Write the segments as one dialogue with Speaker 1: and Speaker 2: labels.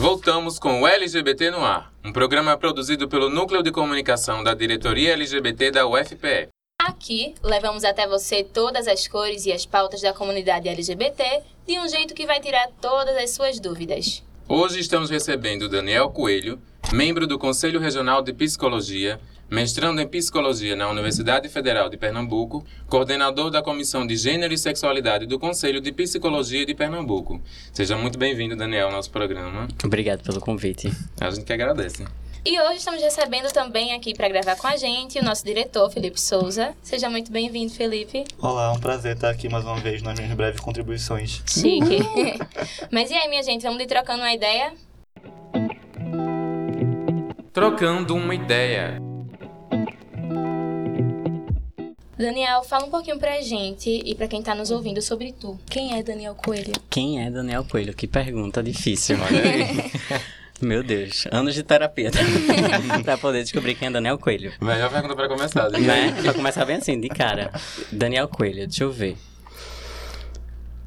Speaker 1: Voltamos com o LGBT no Ar, um programa produzido pelo Núcleo de Comunicação da Diretoria LGBT da UFPE.
Speaker 2: Aqui, levamos até você todas as cores e as pautas da comunidade LGBT de um jeito que vai tirar todas as suas dúvidas.
Speaker 1: Hoje estamos recebendo Daniel Coelho, membro do Conselho Regional de Psicologia, mestrando em Psicologia na Universidade Federal de Pernambuco, coordenador da Comissão de Gênero e Sexualidade do Conselho de Psicologia de Pernambuco. Seja muito bem-vindo, Daniel, ao nosso programa.
Speaker 3: Obrigado pelo convite.
Speaker 1: A gente que agradece.
Speaker 2: E hoje estamos recebendo também aqui para gravar com a gente o nosso diretor, Felipe Souza. Seja muito bem-vindo, Felipe.
Speaker 4: Olá, é um prazer estar aqui mais uma vez nas minhas breves contribuições.
Speaker 2: Chique. Mas e aí, minha gente, vamos ir trocando uma ideia?
Speaker 1: Trocando uma ideia.
Speaker 2: Daniel, fala um pouquinho pra gente e pra quem tá nos ouvindo sobre tu. Quem é Daniel Coelho?
Speaker 3: Quem é Daniel Coelho? Que pergunta difícil.
Speaker 1: Olha aí.
Speaker 3: Meu Deus, anos de terapia pra poder descobrir quem é Daniel Coelho.
Speaker 1: Melhor pergunta pra começar.
Speaker 3: Né? Pra começar bem assim, de cara. Daniel Coelho, deixa eu ver.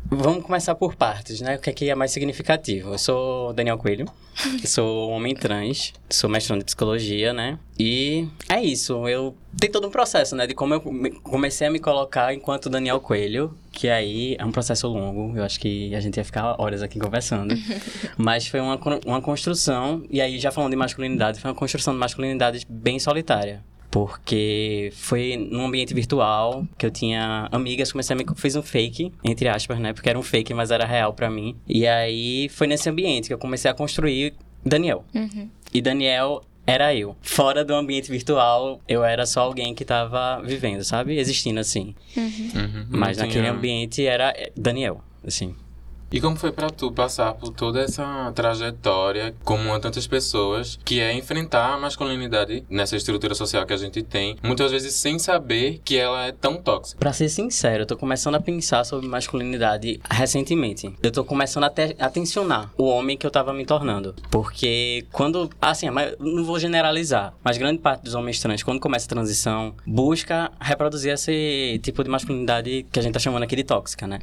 Speaker 3: Vamos começar por partes, né? O que aqui é mais significativo? Eu sou Daniel Coelho, sou homem trans, sou mestrando em psicologia, né? E é isso, eu tem todo um processo, né? De como eu me- comecei a me colocar enquanto Daniel Coelho, que aí é um processo longo, eu acho que a gente ia ficar horas aqui conversando. Mas foi uma, uma construção, e aí já falando de masculinidade, foi uma construção de masculinidade bem solitária. Porque foi num ambiente virtual que eu tinha amigas, comecei a me. Fiz um fake, entre aspas, né? Porque era um fake, mas era real pra mim. E aí foi nesse ambiente que eu comecei a construir Daniel.
Speaker 2: Uhum.
Speaker 3: E Daniel era eu. Fora do ambiente virtual, eu era só alguém que tava vivendo, sabe? Existindo assim.
Speaker 1: Uhum,
Speaker 3: Mas
Speaker 1: não
Speaker 3: naquele
Speaker 1: tinha-
Speaker 3: ambiente era Daniel, assim.
Speaker 1: E como foi pra tu passar por toda essa trajetória, como a tantas pessoas, que é enfrentar a masculinidade nessa estrutura social que a gente tem, muitas vezes sem saber que ela é tão tóxica?
Speaker 3: Pra ser sincero, eu tô começando a pensar sobre masculinidade recentemente. Eu tô começando a, te- a tensionar o homem que eu tava me tornando. Porque quando. Assim, mas não vou generalizar, mas grande parte dos homens trans, quando começa a transição, busca reproduzir esse tipo de masculinidade que a gente tá chamando aqui de tóxica, né?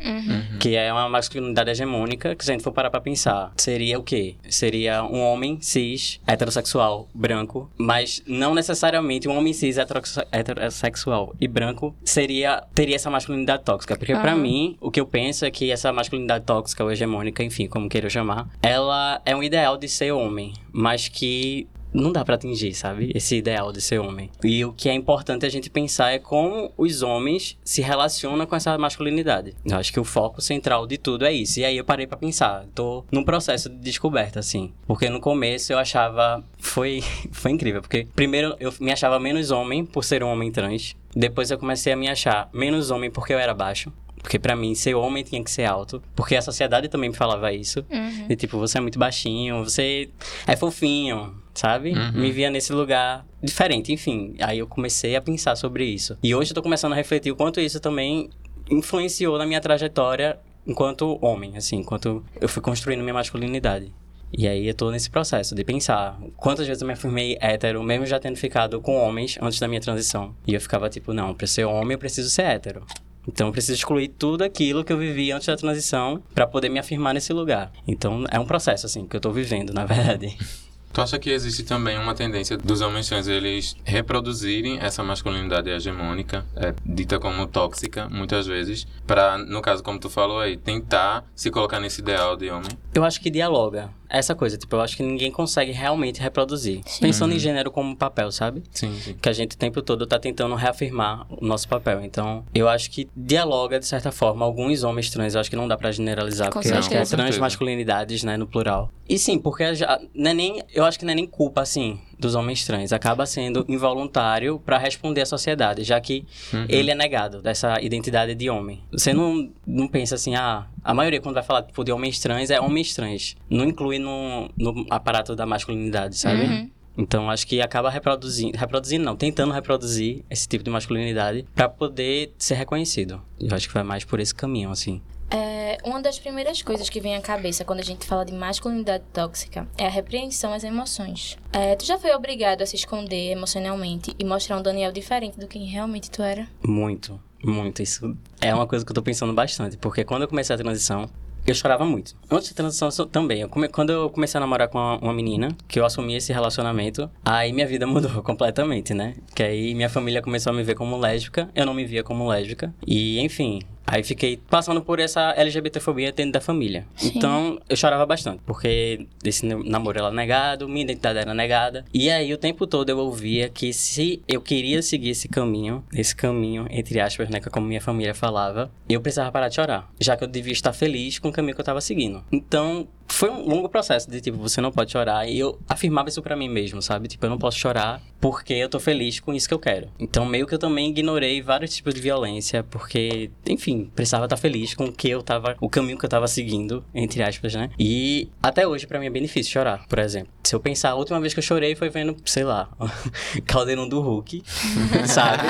Speaker 3: Que é uma masculinidade hegemônica, que se a gente for parar pra pensar, seria o quê? Seria um homem cis, heterossexual, branco, mas não necessariamente um homem cis heterosse- heterossexual e branco seria teria essa masculinidade tóxica. Porque pra
Speaker 2: Aham.
Speaker 3: mim, o que eu penso é que essa masculinidade tóxica ou hegemônica, enfim, como queira chamar, ela é um ideal de ser homem, mas que não dá pra atingir, sabe? Esse ideal de ser homem. E o que é importante a gente pensar é como os homens se relacionam com essa masculinidade. Eu acho que o foco central de tudo é isso. E aí eu parei pra pensar. Tô num processo de descoberta, assim. Porque no começo eu achava. Foi, foi incrível. Porque primeiro eu me achava menos homem por ser um homem trans. Depois eu comecei a me achar menos homem porque eu era baixo. Porque pra mim, ser homem tinha que ser alto. Porque a sociedade também me falava isso.
Speaker 2: Uhum.
Speaker 3: E tipo, você é muito baixinho, você é fofinho, sabe?
Speaker 1: Uhum.
Speaker 3: Me via nesse lugar diferente, enfim. Aí eu comecei a pensar sobre isso. E hoje eu tô começando a refletir o quanto isso também influenciou na minha trajetória enquanto homem, assim, enquanto eu fui construindo minha masculinidade. E aí eu tô nesse processo de pensar quantas vezes eu me afirmei hétero, mesmo já tendo ficado com homens antes da minha transição. E eu ficava tipo, não, pra ser homem eu preciso ser hétero. Então eu preciso excluir tudo aquilo que eu vivi antes da transição pra poder me afirmar nesse lugar. Então é um processo assim que eu tô vivendo, na verdade.
Speaker 1: Tu acha que existe também uma tendência dos homens trans eles reproduzirem essa masculinidade hegemônica, é, dita como tóxica, muitas vezes, pra, no caso, como tu falou aí, tentar se colocar nesse ideal de homem?
Speaker 3: Eu acho que dialoga. Essa coisa, tipo, eu acho que ninguém consegue realmente reproduzir. Pensando em gênero como papel, sabe?
Speaker 1: Sim, sim.
Speaker 3: que a gente o tempo todo tá tentando reafirmar o nosso papel. Então, eu acho que dialoga, de certa forma, alguns homens trans. Eu acho que não dá pra generalizar,
Speaker 2: Com
Speaker 3: porque eu acho que é
Speaker 2: certeza.
Speaker 3: transmasculinidades, né, no plural. E sim, porque já, não é nem, eu acho que não é nem culpa, assim, dos homens trans. Acaba sendo involuntário pra responder à sociedade, já que
Speaker 1: Uhum.
Speaker 3: ele é negado dessa identidade de homem. Você não, não pensa assim, ah, a maioria quando vai falar tipo, de homens trans é homens trans. Não inclui no, no aparato da masculinidade, sabe?
Speaker 2: Uhum.
Speaker 3: Então acho que acaba reproduzindo, reproduzindo não, tentando reproduzir esse tipo de masculinidade pra poder ser reconhecido. Eu acho que vai mais por esse caminho, assim.
Speaker 2: É, uma das primeiras coisas que vem à cabeça quando a gente fala de masculinidade tóxica é a repreensão às emoções. É, tu já foi obrigado a se esconder emocionalmente e mostrar um Daniel diferente do que realmente tu era?
Speaker 3: Muito, muito. Isso é uma coisa que eu tô pensando bastante, porque quando eu comecei a transição, eu chorava muito. Antes de transição também. Eu come... Quando eu comecei a namorar com uma, uma, menina, que eu assumi esse relacionamento, aí minha vida mudou completamente, né? Que aí minha família começou a me ver como lésbica, eu não me via como lésbica. E, enfim, Aí fiquei passando por essa LGBTfobia dentro da família. Sim. Então, eu chorava bastante, porque esse namoro era negado, minha identidade era negada. E aí, o tempo todo eu ouvia que se eu queria seguir esse caminho, esse caminho, entre aspas, né, como minha família falava, eu precisava parar de chorar. Já que eu devia estar feliz com o caminho que eu estava seguindo. Então, foi um longo processo de tipo, você não pode chorar. E eu afirmava isso para mim mesmo, sabe? Tipo, eu não posso chorar porque eu tô feliz com isso que eu quero. Então, meio que eu também ignorei vários tipos de violência, porque, enfim, precisava estar feliz com o que eu tava, o caminho que eu tava seguindo, entre aspas, né? E até hoje, para mim, é bem difícil chorar, por exemplo. Se eu pensar, a última vez que eu chorei foi vendo, sei lá, Caldeirão do Hulk, sabe?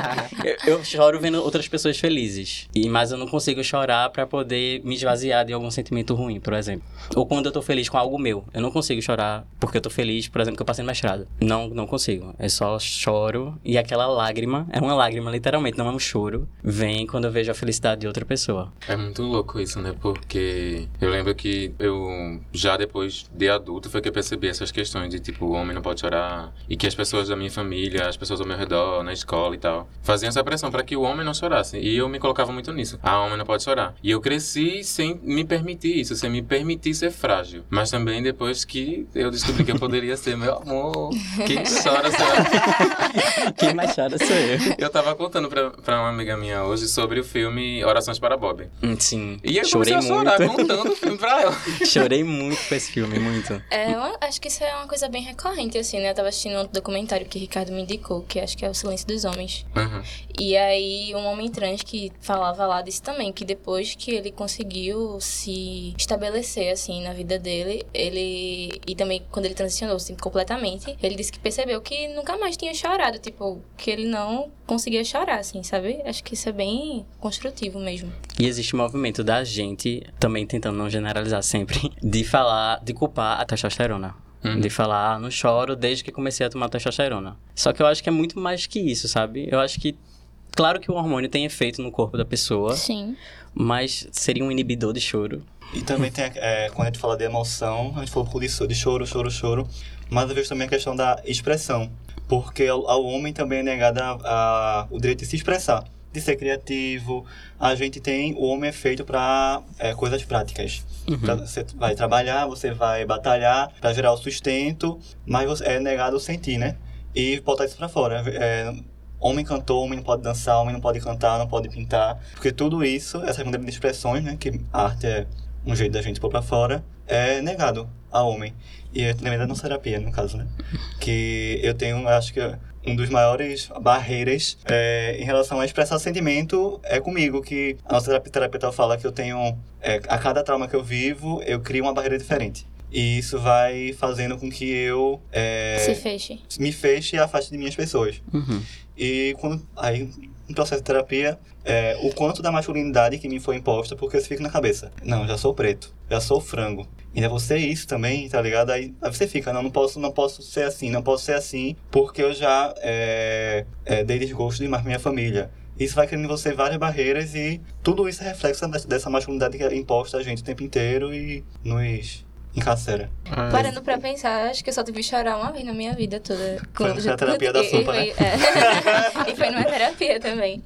Speaker 3: Eu, eu, choro vendo outras pessoas felizes. E, mas eu não consigo chorar para poder me esvaziar de algum sentimento ruim, por exemplo. Ou quando eu tô feliz com algo meu. Eu não consigo chorar porque eu tô feliz, por exemplo, que eu passei no mestrado. Não, não consigo. É só choro e aquela lágrima, é uma lágrima literalmente, não é um choro, vem quando eu vejo a felicidade de outra pessoa.
Speaker 1: É muito louco isso, né? Porque eu lembro que eu já depois de adulto foi que eu percebi essas questões de tipo, o homem não pode chorar e que as pessoas da minha família, as pessoas ao meu redor, na escola e tal, faziam essa pressão para que o homem não chorasse. E eu me colocava muito nisso. Ah, o homem não pode chorar. E eu cresci sem me permitir isso, sem me permitir ser frágil. Mas também depois que eu descobri que eu poderia ser meu amor, quem chora será
Speaker 3: Quem mais chora sou eu.
Speaker 1: Eu tava contando pra, pra uma amiga minha hoje sobre o filme Orações para Bob.
Speaker 3: Hum, sim.
Speaker 1: E eu Chorei comecei a chorar muito. contando o filme pra ela.
Speaker 3: Chorei muito com esse filme, muito.
Speaker 2: É, eu acho que isso é uma coisa bem recorrente, assim, né? Eu tava assistindo um documentário que Ricardo me indicou, que acho que é O Silêncio dos Homens. Uhum. E aí, um homem trans que falava lá disse também que depois que ele conseguiu se estabelecer, assim, na vida dele, ele... E também quando ele transicionou, assim, completamente, ele disse que percebeu que nunca mais tinha chorado, tipo, que ele não conseguia chorar, assim, sabe? Acho que isso é bem construtivo mesmo.
Speaker 3: E existe um movimento da gente, também tentando não generalizar sempre, de falar, de culpar a testosterona. Uhum. De falar, ah, não choro desde que comecei a tomar testosterona. Só que eu acho que é muito mais que isso, sabe? Eu acho que Claro que o hormônio tem efeito no corpo da pessoa.
Speaker 2: Sim.
Speaker 3: Mas seria um inibidor de choro.
Speaker 4: E também tem, é, quando a gente fala de emoção, a gente falou por isso, de choro, choro, choro. Mas eu vejo também a questão da expressão porque ao, ao homem também é negado a, a, o direito de se expressar, de ser criativo. A gente tem, o homem é feito para é, coisas práticas. Uhum. Pra, você vai trabalhar, você vai batalhar para gerar o sustento, mas você, é negado o sentir, né? E botar isso para fora. É, homem cantor, homem não pode dançar, homem não pode cantar, não pode pintar. Porque tudo isso, essas maneiras de expressões, né? Que a arte é um jeito da gente pôr para fora, é negado a homem. E eu também da terapia, no caso, né? Que eu tenho, acho que um dos maiores barreiras é, em relação a expressar sentimento é comigo, que a nossa terapeuta fala que eu tenho, é, a cada trauma que eu vivo, eu crio uma barreira diferente. E isso vai fazendo com que eu... É,
Speaker 2: Se feche.
Speaker 4: Me feche e afaste de minhas pessoas.
Speaker 3: Uhum.
Speaker 4: E quando, aí, no processo de terapia, é, o quanto da masculinidade que me foi imposta, porque você fica na cabeça. Não, já sou preto, já sou frango. Ainda vou ser isso também, tá ligado? Aí, aí você fica, não, não posso, não posso ser assim, não posso ser assim, porque eu já é, é, dei desgosto demais minha família. Isso vai criando em você várias barreiras e tudo isso é reflexo dessa masculinidade que é imposta a gente o tempo inteiro e nos encarcera.
Speaker 2: Ah, Parando pra pensar, acho que eu só tive chorar uma vez na minha vida toda.
Speaker 4: Foi na terapia da sopa,
Speaker 2: né? É. e foi numa terapia também.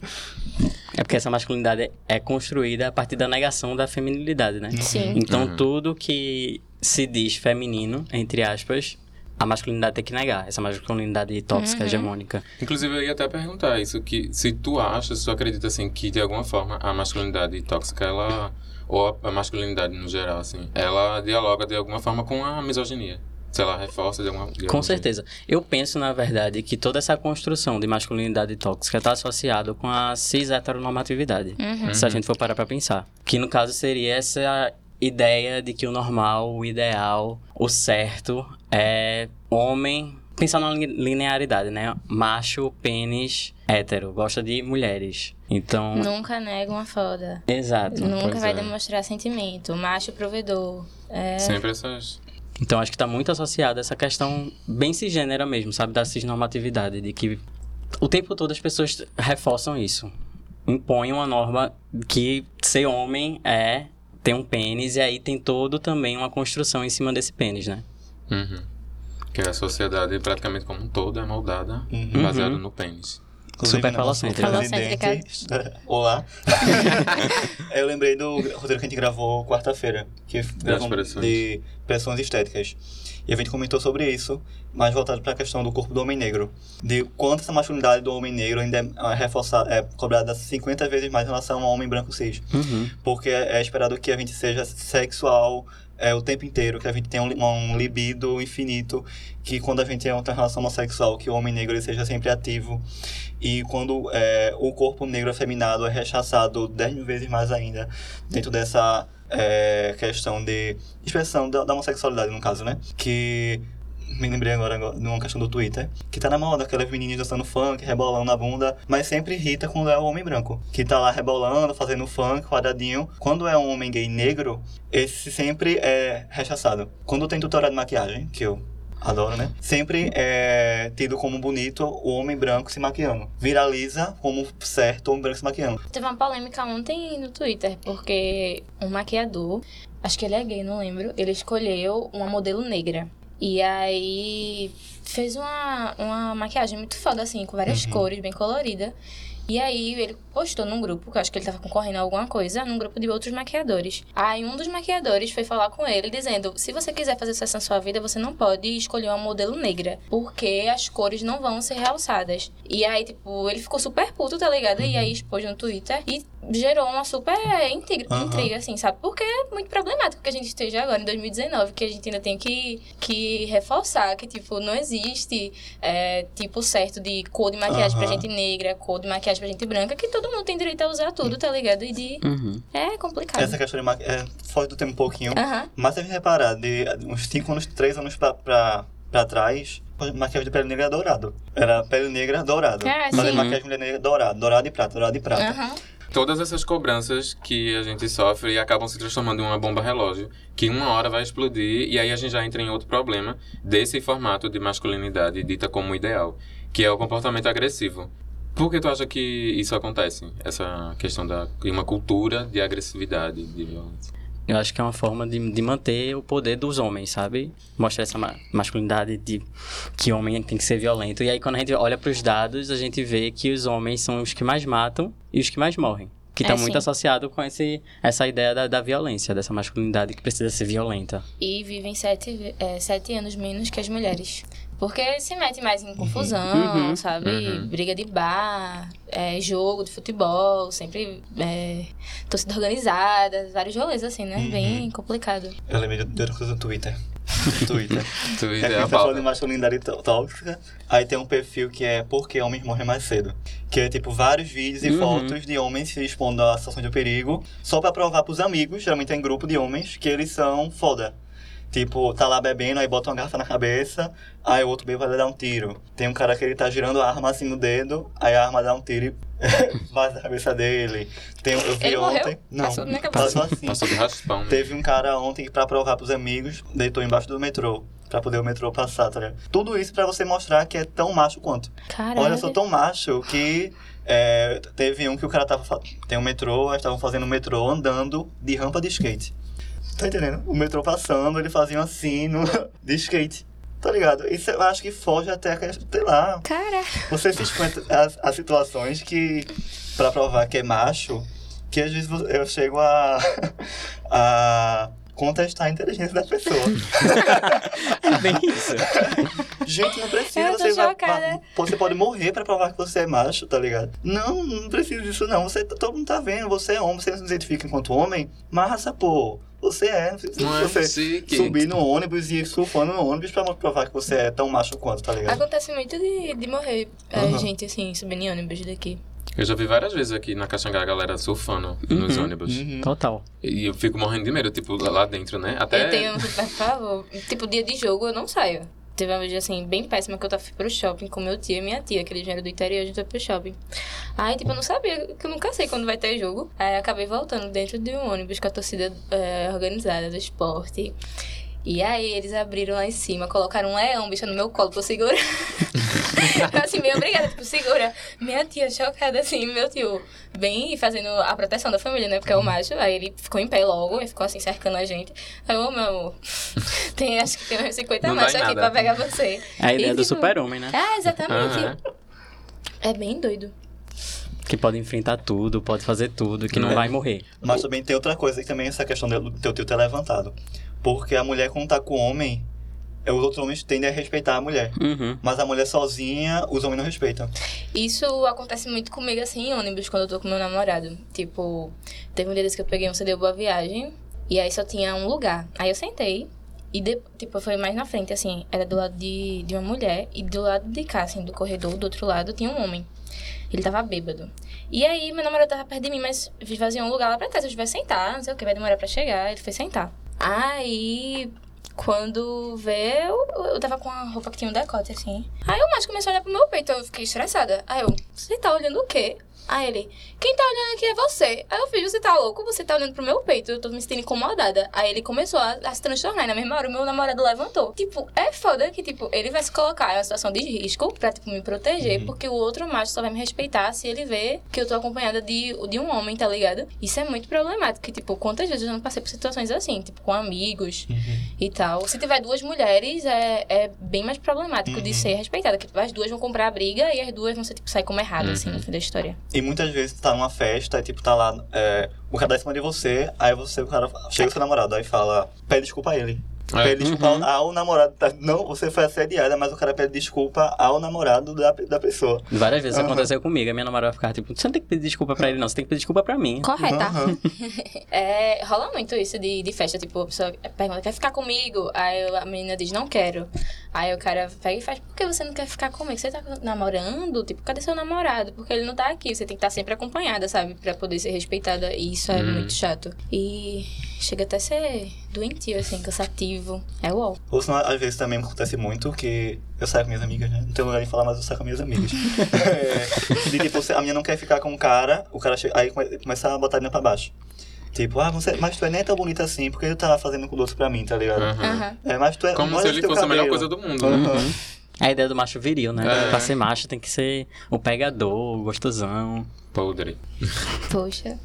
Speaker 3: É porque essa masculinidade é construída a partir da negação da feminilidade, né?
Speaker 2: Sim.
Speaker 3: Então uhum. tudo que se diz feminino, entre aspas, a masculinidade tem que negar, essa masculinidade tóxica, uhum. hegemônica.
Speaker 1: Inclusive, eu ia até perguntar isso, que se tu acha, se tu acredita, assim, que de alguma forma a masculinidade tóxica, ela, ou a masculinidade no geral, assim, ela dialoga de alguma forma com a misoginia se ela reforça de alguma de
Speaker 3: Com certeza. Jeito. Eu penso, na verdade, que toda essa construção de masculinidade tóxica está associada com a cis heteronormatividade. Uhum. Se a gente for parar para pensar. Que no caso seria essa ideia de que o normal, o ideal, o certo é homem. Pensar na linearidade, né? Macho, pênis, hétero, gosta de mulheres. Então.
Speaker 2: Nunca nega uma foda.
Speaker 3: Exato.
Speaker 2: Nunca vai é. demonstrar sentimento. Macho provedor. É...
Speaker 1: Sempre essas
Speaker 3: então acho que está muito associado a essa questão bem cisgênera mesmo, sabe? Da cisnormatividade, de que o tempo todo as pessoas reforçam isso. Impõem uma norma que ser homem é tem um pênis e aí tem todo também uma construção em cima desse pênis, né?
Speaker 1: Uhum. Que a sociedade, praticamente como um todo, é moldada
Speaker 4: Uhum.
Speaker 1: baseado
Speaker 3: Uhum.
Speaker 1: no pênis.
Speaker 4: Inclusive,
Speaker 3: Super
Speaker 4: né, nosso
Speaker 3: falocêntrica.
Speaker 4: presidente- Olá. eu lembrei do roteiro que a gente gravou quarta-feira, que
Speaker 1: expressões.
Speaker 4: de pressões estéticas. E a gente comentou sobre isso, mais voltado para a questão do corpo do homem negro. De quanto essa masculinidade do homem negro ainda é ah, reforçada, é cobrada 50 vezes mais em relação ao homem branco cis.
Speaker 3: Uhum.
Speaker 4: Porque é esperado que a gente seja sexual é, o tempo inteiro, que a gente tenha um, um libido infinito, que quando a gente tem outra relação homossexual, que o homem negro ele seja sempre ativo. E quando é, o corpo negro afeminado é rechaçado 10 mil vezes mais ainda, dentro dessa é, questão de expressão da, da homossexualidade, no caso, né? Que me lembrei agora de uma questão do Twitter, que tá na moda, aquelas meninas dançando funk, rebolando na bunda, mas sempre irrita quando é o homem branco, que tá lá rebolando, fazendo funk, quadradinho. Quando é um homem gay negro, esse sempre é rechaçado. Quando tem tutorial de maquiagem, que eu adoro, né? Sempre é tido como bonito o homem branco se maquiando. Viraliza como certo o homem branco se maquiando.
Speaker 2: Teve uma polêmica ontem no Twitter, porque um maquiador, acho que ele é gay, não lembro, ele escolheu uma modelo negra. E aí fez uma, uma maquiagem muito foda, assim, com várias
Speaker 4: Uhum.
Speaker 2: cores, bem colorida. E aí ele postou num grupo, que eu acho que ele tava concorrendo a alguma coisa, num grupo de outros maquiadores. Aí um dos maquiadores foi falar com ele, dizendo: se você quiser fazer sucesso na sua vida, você não pode escolher uma modelo negra, porque as cores não vão ser realçadas. E aí, tipo, ele ficou super puto, tá ligado? E aí expôs no Twitter e gerou uma super intriga,
Speaker 4: Aham.
Speaker 2: intriga, assim, sabe? Porque é muito problemático que a gente esteja agora, em 2019, que a gente ainda tem que, que reforçar que, tipo, não existe é, tipo certo de cor de maquiagem pra
Speaker 4: Aham.
Speaker 2: gente negra, cor de maquiagem pra gente branca, que todo mundo tem direito a usar tudo, tá ligado? E de...
Speaker 3: Uhum.
Speaker 2: É complicado.
Speaker 4: Essa questão de maquiagem é, foge do tempo um pouquinho.
Speaker 2: Aham.
Speaker 4: Mas se a gente reparar, de uns 5 anos, 3 anos pra, pra, pra trás, maquiagem de pele negra era dourado. Era pele negra dourado.
Speaker 2: É,
Speaker 4: Fazer
Speaker 2: sim.
Speaker 4: maquiagem de mulher negra dourado, dourado e prata, dourado e prata.
Speaker 2: Aham.
Speaker 1: Todas essas cobranças que a gente sofre acabam se transformando em uma bomba relógio, que uma hora vai explodir e aí a gente já entra em outro problema desse formato de masculinidade dita como ideal, que é o comportamento agressivo. Por que tu acha que isso acontece? Essa questão da de uma cultura de agressividade, de violência.
Speaker 3: Eu acho que é uma forma de, de manter o poder dos homens, sabe? Mostrar essa ma- masculinidade de que o homem tem que ser violento. E aí, quando a gente olha para os dados, a gente vê que os homens são os que mais matam e os que mais morrem. Que
Speaker 2: É,
Speaker 3: está muito
Speaker 2: sim.
Speaker 3: associado com esse, essa ideia da, da violência, dessa masculinidade que precisa ser violenta.
Speaker 2: E vivem sete, é, sete anos menos que as mulheres. Porque se mete mais em confusão,
Speaker 3: Uhum.
Speaker 2: sabe?
Speaker 1: Uhum.
Speaker 2: Briga de bar, é, jogo de futebol, sempre é, torcida organizada, vários rolês assim, né?
Speaker 4: Uhum.
Speaker 2: Bem complicado.
Speaker 4: Eu lembrei de de outra coisa no Twitter. Twitter.
Speaker 1: Tu
Speaker 4: É
Speaker 1: é
Speaker 4: que
Speaker 1: a
Speaker 4: tá falando de masculinidade tó- tóxica. Aí tem um perfil que é Por que homens morrem mais cedo? Que é tipo vários vídeos e
Speaker 3: Uhum.
Speaker 4: fotos de homens se expondo a situação de perigo, só pra provar pros amigos, geralmente tem grupo de homens, que eles são foda. Tipo, tá lá bebendo, aí bota uma garrafa na cabeça, aí o outro bêbado vai dar um tiro. Tem um cara que ele tá girando a arma assim no dedo, aí a arma dá um tiro e bate na cabeça dele. Tem, eu vi
Speaker 2: Ele morreu?
Speaker 4: ontem. Não,
Speaker 2: Passou cabeça.
Speaker 4: passou assim.
Speaker 1: Passou de raspão. né?
Speaker 4: Teve um cara ontem que, pra provar pros amigos, deitou embaixo do metrô. Pra poder o metrô passar, tá ligado? Tudo isso pra você mostrar que é tão macho quanto.
Speaker 2: Caralho.
Speaker 4: Olha, eu sou tão macho que é, teve um que o cara tava. Tem um metrô, eles estavam fazendo o metrô andando de rampa de skate. Tá entendendo? O metrô passando, eles faziam assim no, de skate. Tá ligado? Isso eu acho que foge até, a questão- sei lá,
Speaker 2: Cara,
Speaker 4: você se expõe a, a situações que, pra provar que é macho, que às vezes eu chego a, a contestar a inteligência da pessoa.
Speaker 3: É bem isso.
Speaker 4: Gente, não precisa.
Speaker 2: Eu tô
Speaker 4: Você, vai, você pode morrer pra provar que você é macho, tá ligado? Não, não precisa disso não. Você, todo mundo tá vendo, você é homem, você não se identifica enquanto homem. Massa, pô. Você é. Não
Speaker 1: é
Speaker 4: você
Speaker 1: chique.
Speaker 4: subir no ônibus e ir surfando no ônibus pra provar que você é tão macho quanto, tá ligado?
Speaker 2: acontece muito de, de morrer é,
Speaker 4: Aham.
Speaker 2: gente assim, subindo em ônibus daqui.
Speaker 1: Eu já vi várias vezes aqui na Caxangá a galera surfando nos
Speaker 3: Uhum.
Speaker 1: ônibus.
Speaker 4: Uhum.
Speaker 3: Total.
Speaker 1: E eu fico morrendo de medo, tipo, lá dentro, né? Até.
Speaker 2: Eu tenho um super favor. Tipo, dia de jogo eu não saio. Teve uma vez, assim, bem péssima que eu tava fui pro shopping com meu tio e minha tia, que eles vieram do interior, a gente foi pro shopping. Aí, tipo, eu não sabia, que eu nunca sei quando vai ter jogo. Aí, acabei voltando dentro de um ônibus com a torcida é, organizada do esporte. E aí, eles abriram lá em cima, colocaram um leão, bicho, no meu colo pra eu segurar. assim, meio obrigada, tipo, segura. Minha tia chocada, assim, meu tio, bem fazendo a proteção da família, né? Porque é o macho. Aí ele ficou em pé logo e ficou assim, cercando a gente. Aí, ô, meu amor, tem, acho que tem uns 50
Speaker 1: Não
Speaker 2: machos aqui
Speaker 1: nada.
Speaker 2: pra pegar você.
Speaker 3: É a ideia
Speaker 2: E,
Speaker 3: do
Speaker 2: tipo,
Speaker 3: super-homem, né?
Speaker 2: Ah, exatamente.
Speaker 1: Aham.
Speaker 2: É bem doido.
Speaker 3: Que pode enfrentar tudo, pode fazer tudo, que não
Speaker 1: É.
Speaker 3: vai morrer.
Speaker 4: Mas também tem outra coisa que também é essa questão do teu tio ter levantado. Porque a mulher, quando tá com o homem, é, os outros homens tendem a respeitar a mulher.
Speaker 3: Uhum.
Speaker 4: Mas a mulher sozinha, os homens não respeitam.
Speaker 2: Isso acontece muito comigo, assim, em ônibus, quando eu tô com meu namorado. Tipo, teve um dia desse que eu peguei um CD Boa Viagem, e aí só tinha um lugar. Aí eu sentei, e, de, tipo, foi mais na frente, assim, era do lado de, de uma mulher, e do lado de cá, assim, do corredor, do outro lado, tinha um homem. Ele tava bêbado. E aí, meu namorado tava perto de mim, mas fazia um lugar lá pra trás. Se eu tivesse sentar, não sei o que, vai demorar pra chegar. Ele foi sentar. Aí, quando vê, eu, eu tava com a roupa que tinha um decote, assim. Aí o macho começou a olhar pro meu peito, eu fiquei estressada. Aí eu, você tá olhando o quê? Aí ele, quem tá olhando aqui é você. Aí eu fiz, você tá louco? Você tá olhando pro meu peito, eu tô me sentindo incomodada. Aí ele começou a, a se transtornar. E na mesma hora, o meu namorado levantou. Tipo, é foda que, tipo, ele vai se colocar em uma situação de risco pra, tipo, me proteger. Porque o outro macho só vai me respeitar se ele vê que eu tô acompanhada de, de um homem, tá ligado? Isso é muito problemático. Que, tipo, quantas vezes eu não passei por situações assim, tipo, com amigos e tal. Se tiver duas mulheres, é, é bem mais problemático de
Speaker 4: Uhum.
Speaker 2: ser respeitada. Que tipo, as duas vão comprar a briga e as duas vão ser, tipo, sair como errado, assim,
Speaker 1: Uhum.
Speaker 2: no fim da história.
Speaker 4: E muitas vezes tu tá numa festa, e tipo, tá lá, é, o cara tá em cima de você, aí você, o cara chega o seu namorado, aí fala, pede desculpa a ele.
Speaker 1: É.
Speaker 4: Pede desculpa
Speaker 3: Uhum.
Speaker 4: ao namorado. tá- Não, você foi assediada, mas o cara pede desculpa ao namorado da, da pessoa.
Speaker 3: Várias vezes
Speaker 4: Aham.
Speaker 3: aconteceu comigo. A minha namorada ficava tipo, você não tem que pedir desculpa pra ele, não. Você tem que pedir desculpa pra mim.
Speaker 2: Correta.
Speaker 4: Aham.
Speaker 2: É, rola muito isso de, de festa, tipo, a pessoa pergunta, quer ficar comigo? Aí a menina diz, não quero. Aí o cara pega e faz, por que você não quer ficar comigo? Você tá namorando? Tipo, cadê seu namorado? Porque ele não tá aqui, você tem que estar sempre acompanhada, sabe? Pra poder ser respeitada. E isso é
Speaker 1: Hum.
Speaker 2: muito chato. E chega até a ser doentio, assim, cansativo. É uau.
Speaker 4: Ou senão, às vezes também acontece muito que eu saio com minhas amigas, né? Não tenho lugar de falar, mas eu saio com minhas amigas. é, de tipo, a minha não quer ficar com o cara, o cara chega, aí come- começa a botar a menina pra baixo. Tipo, ah, você, mas tu é nem tão bonita assim, porque tu tá fazendo com doce pra mim, tá ligado?
Speaker 1: Aham.
Speaker 4: É, mas tu é.
Speaker 1: Como se ele fosse a melhor
Speaker 4: cabelo.
Speaker 1: coisa do mundo, né?
Speaker 4: Aham.
Speaker 3: É a ideia do macho viril, né?
Speaker 1: É.
Speaker 3: Pra ser macho tem que ser o pegador, o gostosão.
Speaker 1: Podre.
Speaker 2: Poxa.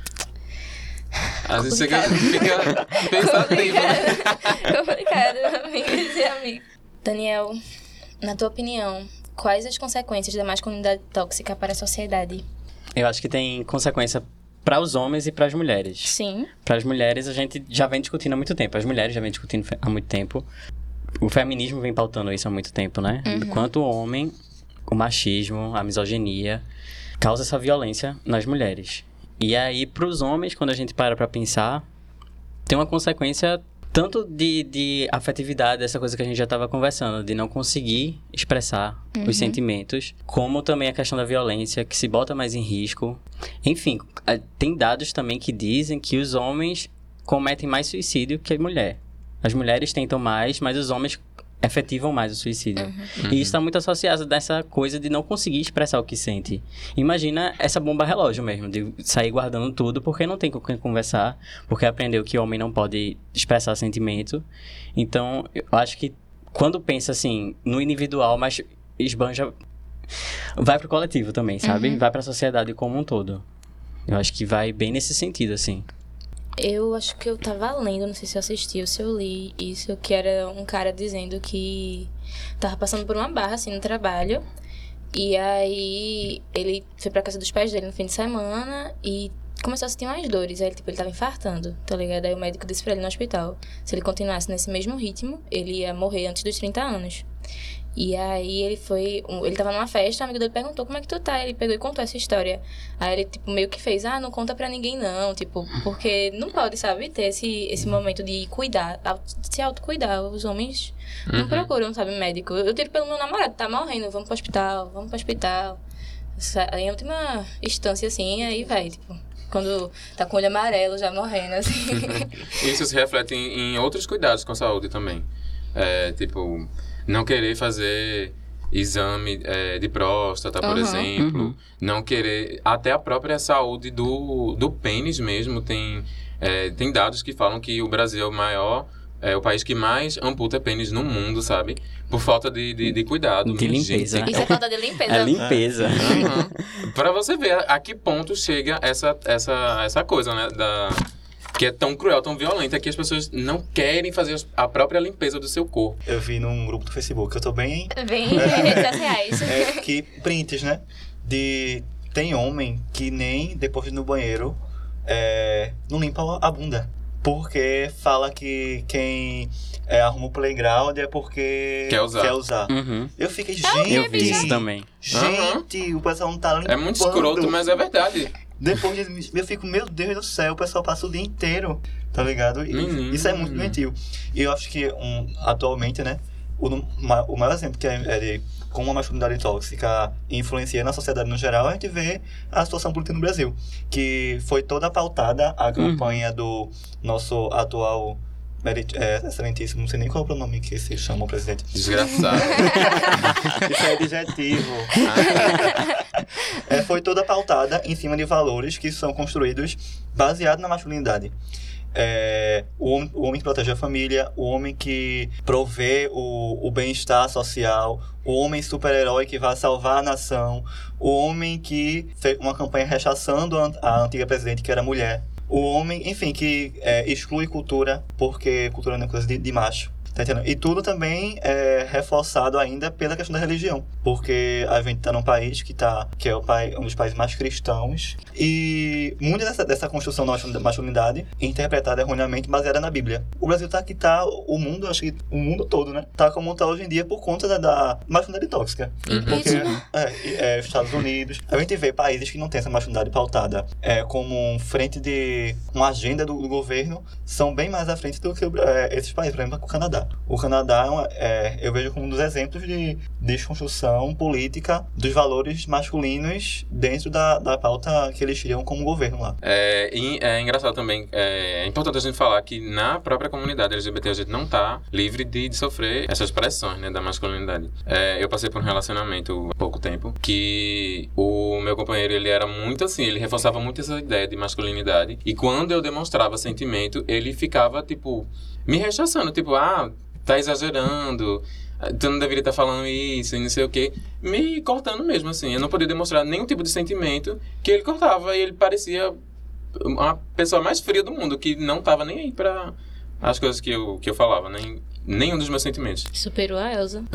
Speaker 1: Às vezes chega, fica pensativo, né?
Speaker 2: Complicado, amigas e amigos. Daniel, na tua opinião, quais as consequências da masculinidade tóxica para a sociedade?
Speaker 3: Eu acho que tem consequência para os homens e para as mulheres.
Speaker 2: Sim.
Speaker 3: Para as mulheres, a gente já vem discutindo há muito tempo. As mulheres já vem discutindo há muito tempo. O feminismo vem pautando isso há muito tempo, né?
Speaker 2: Uhum.
Speaker 3: Quanto o homem, o machismo, a misoginia, causa essa violência nas mulheres. E aí, para os homens, quando a gente para para pensar, tem uma consequência tanto de, de afetividade, essa coisa que a gente já estava conversando, de não conseguir expressar os sentimentos, como também a questão da violência, que se bota mais em risco. Enfim, tem dados também que dizem que os homens cometem mais suicídio que a mulher. As mulheres tentam mais, mas os homens efetivam mais o suicídio. E isso está muito associado dessa coisa de não conseguir expressar o que sente. Imagina essa bomba relógio mesmo, de sair guardando tudo porque não tem com quem conversar, porque aprendeu que o homem não pode expressar sentimento. Então, eu acho que quando pensa assim no individual, mas esbanja vai pro coletivo também, sabe? Vai pra sociedade como um todo. Eu acho que vai bem nesse sentido assim.
Speaker 2: Eu acho que eu tava lendo, não sei se eu assisti ou se eu li isso, que era um cara dizendo que tava passando por uma barra, assim, no trabalho. E aí ele foi pra casa dos pais dele no fim de semana e começou a sentir umas dores. Aí, tipo, ele tava infartando, tá ligado? Aí o médico disse pra ele no hospital, se ele continuasse nesse mesmo ritmo, ele ia morrer antes dos 30 anos. E aí ele foi. um- Ele tava numa festa, o amigo dele perguntou como é que tu tá. Ele pegou e contou essa história. Aí ele, tipo, meio que fez, ah, não conta pra ninguém, não. Tipo, porque não pode, sabe, ter esse, esse momento de cuidar, se autocuidar. Os homens não
Speaker 1: Uhum.
Speaker 2: procuram, sabe, médico. Eu tiro pelo meu namorado, tá morrendo, vamos pro hospital, vamos pro hospital. Em última instância, assim, aí vai, tipo. Quando tá com o olho amarelo, já morrendo, assim.
Speaker 1: Isso se reflete em, em outros cuidados com a saúde também. É, tipo, não querer fazer exame é, de próstata, por
Speaker 2: Aham.
Speaker 1: exemplo.
Speaker 3: Uhum.
Speaker 1: Não querer... Até a própria saúde do, do pênis mesmo tem... é, tem dados que falam que o Brasil é o maior é o país que mais amputa pênis no mundo, sabe? Por falta de, de, de cuidado.
Speaker 3: De limpeza.
Speaker 1: gente,
Speaker 2: Isso é falta de limpeza.
Speaker 3: É limpeza.
Speaker 1: Uhum. Pra você ver a, a que ponto chega essa, essa, essa coisa, né? Da, que é tão cruel, tão violenta, que as pessoas não querem fazer a própria limpeza do seu corpo.
Speaker 4: Eu vi num grupo do Facebook, eu tô bem
Speaker 2: Vem em redes sociais.
Speaker 4: é, que prints, né? De. Tem homem que nem depois de ir no banheiro é, não limpa a bunda. Porque fala que quem é, arruma o playground é porque
Speaker 1: Quer usar.
Speaker 3: Uhum.
Speaker 4: Eu fiquei,
Speaker 2: É
Speaker 4: gente.
Speaker 3: Eu vi isso também.
Speaker 4: Gente, o pessoal não tá limpando.
Speaker 1: É muito escroto, mas é verdade.
Speaker 4: Depois de, eu fico, meu Deus do céu, o pessoal passa o dia inteiro, tá ligado? E
Speaker 1: Menino.
Speaker 4: Isso é muito doentio. E eu acho que um, atualmente, né, o, o maior exemplo que é, é de como a masculinidade tóxica influencia na sociedade no geral, a gente vê a situação política no Brasil, que foi toda pautada a campanha do nosso atual merit- é, excelentíssimo, não sei nem qual é o pronome que se chama o presidente.
Speaker 1: Desgraçado.
Speaker 4: Isso é adjetivo. É, foi toda pautada em cima de valores que são construídos baseados na masculinidade. É, o, homem, o homem que protege a família, o homem que provê o, o bem-estar social, o homem super-herói que vai salvar a nação, o homem que fez uma campanha rechaçando a, a antiga presidente que era mulher, o homem, enfim, que é, exclui cultura porque cultura não é coisa de, de macho. Tá entendendo? E tudo também é reforçado ainda pela questão da religião. Porque a gente tá num país que, tá, que é o pai, um dos países mais cristãos. E muita dessa, dessa construção da masculin- masculinidade interpretada erroneamente baseada na Bíblia. O Brasil tá que tá, o mundo, acho que o mundo todo, né? Tá como tá hoje em dia por conta da, da masculinidade tóxica. Porque é, e- é, os Estados Unidos, a gente vê países que não têm essa masculinidade pautada é, como um frente de uma agenda do, do governo, são bem mais à frente do que é, esses países, por exemplo, o Canadá. O Canadá é é, eu vejo como um dos exemplos de desconstrução política dos valores masculinos dentro da, da pauta que eles criam como governo lá.
Speaker 1: É, e é engraçado também, é, é importante a gente falar que na própria comunidade LGBT a gente não tá livre de, de sofrer essas pressões, né, da masculinidade. É, eu passei por um relacionamento há pouco tempo que o meu companheiro, ele era muito assim, ele reforçava muito essa ideia de masculinidade e quando eu demonstrava sentimento, ele ficava, tipo, me rechaçando, tipo, ah, tá exagerando, tu não deveria estar falando isso e não sei o quê. Me cortando mesmo, assim. Eu não podia demonstrar nenhum tipo de sentimento que ele cortava e ele parecia a pessoa mais fria do mundo, que não tava nem aí pra as coisas que eu, que eu falava, nem nenhum dos meus sentimentos.
Speaker 2: Superou a Elsa.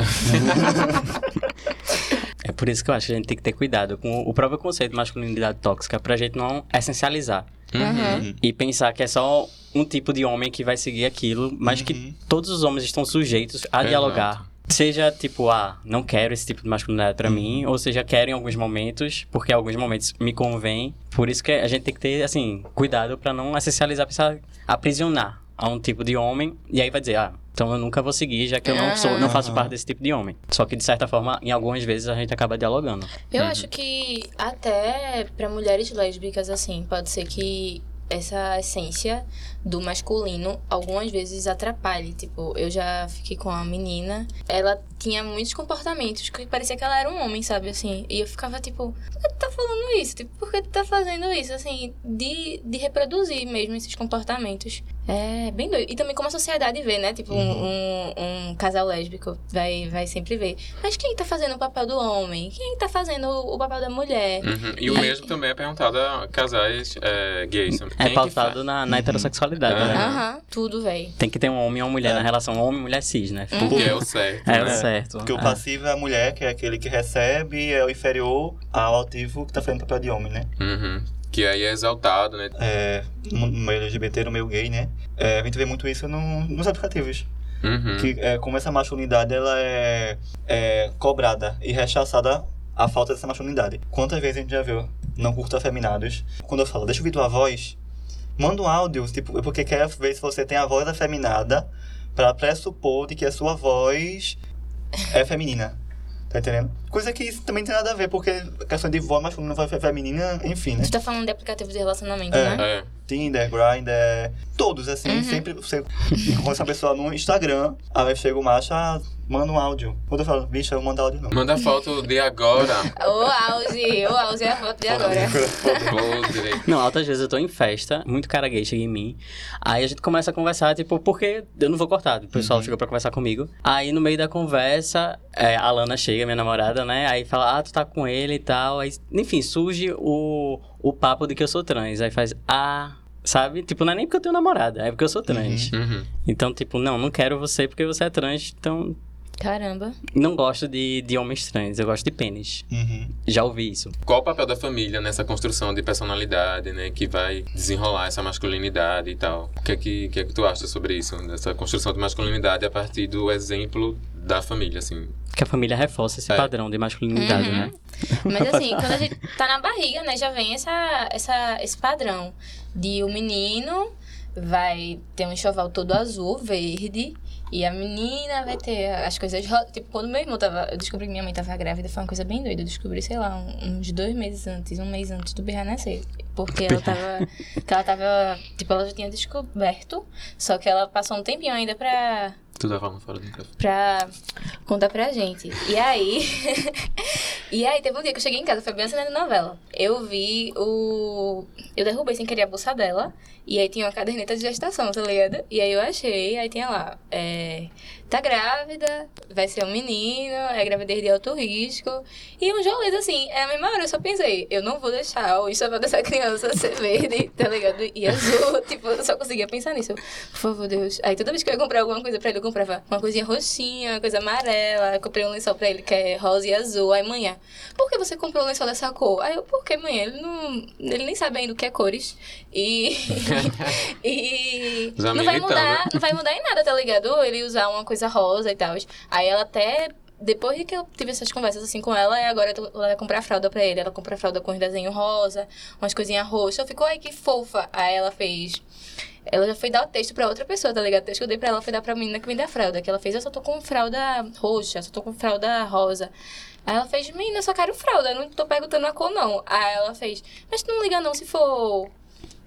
Speaker 3: É por isso que eu acho que a gente tem que ter cuidado com o próprio conceito de masculinidade tóxica pra gente não essencializar.
Speaker 2: Uhum.
Speaker 3: E pensar que é só um tipo de homem que vai seguir aquilo, mas
Speaker 4: Uhum.
Speaker 3: que todos os homens estão sujeitos a
Speaker 1: Exato.
Speaker 3: dialogar. Seja tipo, ah, não quero esse tipo de masculinidade pra mim, ou seja, quero em alguns momentos, porque em alguns momentos me convém. Por isso que a gente tem que ter, assim, cuidado pra não essencializar, pensar, aprisionar a um tipo de homem, e aí vai dizer, ah, então eu nunca vou seguir, já que eu não sou, não faço
Speaker 4: Aham.
Speaker 3: parte desse tipo de homem. Só que de certa forma, em algumas vezes a gente acaba dialogando.
Speaker 2: Eu acho que até pra mulheres lésbicas, assim, pode ser que essa essência do masculino algumas vezes atrapalhe. Tipo, eu já fiquei com uma menina, ela tinha muitos comportamentos que parecia que ela era um homem, sabe? Assim, e eu ficava tipo, por que tu tá falando isso? Tipo, por que tu tá fazendo isso? Assim, de, de reproduzir mesmo esses comportamentos. É bem doido. E também como a sociedade vê, né? Tipo, um, um, um casal lésbico vai, vai sempre ver. Mas quem tá fazendo o papel do homem? Quem tá fazendo o papel da mulher?
Speaker 1: Uhum. E o mesmo também é perguntado a casais é, gays.
Speaker 3: É
Speaker 1: Quem que
Speaker 3: pautado na, na heterossexualidade,
Speaker 1: Uhum.
Speaker 3: né?
Speaker 2: Aham, tudo, véi.
Speaker 3: Tem que ter um homem e uma mulher
Speaker 4: É.
Speaker 3: na relação homem-mulher cis, né?
Speaker 1: Porque é o certo.
Speaker 3: É o
Speaker 1: né?
Speaker 3: certo.
Speaker 4: Porque o
Speaker 3: É.
Speaker 4: passivo é a mulher, que é aquele que recebe, e é o inferior ao ativo que tá fazendo papel de homem, né?
Speaker 1: Uhum. Que aí é exaltado, né?
Speaker 4: É, no no meio LGBT, no meio gay, né? É, a gente vê muito isso no- nos aplicativos.
Speaker 1: Uhum.
Speaker 4: Que é, como essa masculinidade ela é, é cobrada e rechaçada a falta dessa masculinidade. Quantas vezes a gente já viu não curto afeminados? Quando eu falo, deixa eu ouvir tua voz, manda um áudio, tipo, porque quer ver se você tem a voz afeminada pra pressupor de que a sua voz é feminina. Tá entendendo? Coisa que isso também não tem nada a ver, porque a questão de voz masculina, voz feminina, enfim, né?
Speaker 2: Tu tá falando de aplicativo de relacionamento,
Speaker 4: É.
Speaker 2: né?
Speaker 1: É.
Speaker 4: Tinder, Grindr, todos, assim,
Speaker 2: Uhum.
Speaker 4: sempre você encontra essa pessoa no Instagram, aí chega o macho, ah, manda um áudio. Quando eu falo, bicho, eu mando áudio não.
Speaker 1: Manda foto de agora.
Speaker 2: O auge, o auge é a foto de agora.
Speaker 3: Não, altas vezes eu tô em festa, muito cara gay chega em mim. Aí a gente começa a conversar, tipo, porque eu não vou cortar. O pessoal chegou pra conversar comigo. Aí no meio da conversa, é, a Lana chega, minha namorada, né? Aí fala, ah, tu tá com ele e tal. Aí, enfim, surge o, o papo de que eu sou trans. Aí faz, ah. Sabe? Tipo, não é nem porque eu tenho namorada, é porque eu sou trans.
Speaker 1: Uhum.
Speaker 3: Então, tipo, não, não quero você porque você é trans. Então,
Speaker 2: Caramba.
Speaker 3: não gosto de, de homens trans, eu gosto de pênis.
Speaker 4: Uhum.
Speaker 3: Já ouvi isso.
Speaker 1: Qual o papel da família nessa construção de personalidade, né? Que vai desenrolar essa masculinidade e tal. O que é que, que, é que tu acha sobre isso? Dessa construção de masculinidade a partir do exemplo da família, assim.
Speaker 3: Que a família reforça esse
Speaker 1: É.
Speaker 3: padrão de masculinidade,
Speaker 2: Uhum.
Speaker 3: né?
Speaker 2: Mas assim, quando a gente tá na barriga, né, já vem essa, essa, esse padrão de o menino vai ter um enxoval todo azul, verde, e a menina vai ter as coisas. Tipo, quando meu irmão tava. Eu descobri que minha mãe tava grávida, foi uma coisa bem doida. Eu descobri, sei lá, uns dois meses antes, um mês antes do Birra nascer. Porque ela tava. que ela tava. Tipo, ela já tinha descoberto, só que ela passou um tempinho ainda pra
Speaker 1: Tu tá falando fora do microfone.
Speaker 2: pra contar pra gente. E aí. e aí, teve um dia que eu cheguei em casa, foi bem assim na novela. Eu vi o. Eu derrubei sem querer a bolsa dela. E aí tinha uma caderneta de gestação, tá ligado? E aí eu achei, aí tinha lá. É, tá grávida, vai ser um menino, é gravidez de alto risco. E uns rolês assim. É a mesma hora eu só pensei, eu não vou deixar o enxoval dessa criança ser verde, tá ligado? E azul. tipo, eu só conseguia pensar nisso. Por favor, Deus. Aí toda vez que eu ia comprar alguma coisa pra ele, comprava uma coisinha roxinha, uma coisa amarela. Eu comprei um lençol pra ele que é rosa e azul. Aí manhã, por que você comprou um lençol dessa cor? Aí eu, por que manhã? Ele não. Ele nem sabe ainda o que é cores. E. e. Não vai mudar, não vai mudar em nada, tá ligado? Ele usar uma coisa rosa e tal. Aí ela até. Depois de que eu tive essas conversas assim com ela, e agora ela vai comprar fralda pra ele. Ela compra fralda com os desenhos rosa, umas coisinhas roxas. Eu fico, ai, que fofa. Aí ela fez. Ela já foi dar o texto pra outra pessoa, tá ligado? O texto que eu dei pra ela foi dar pra menina que me dá fralda. Que ela fez, eu só tô com fralda roxa, só tô com fralda rosa. Aí ela fez, menina, eu só quero fralda, eu não tô perguntando a cor, não. Aí ela fez, mas não liga não se for.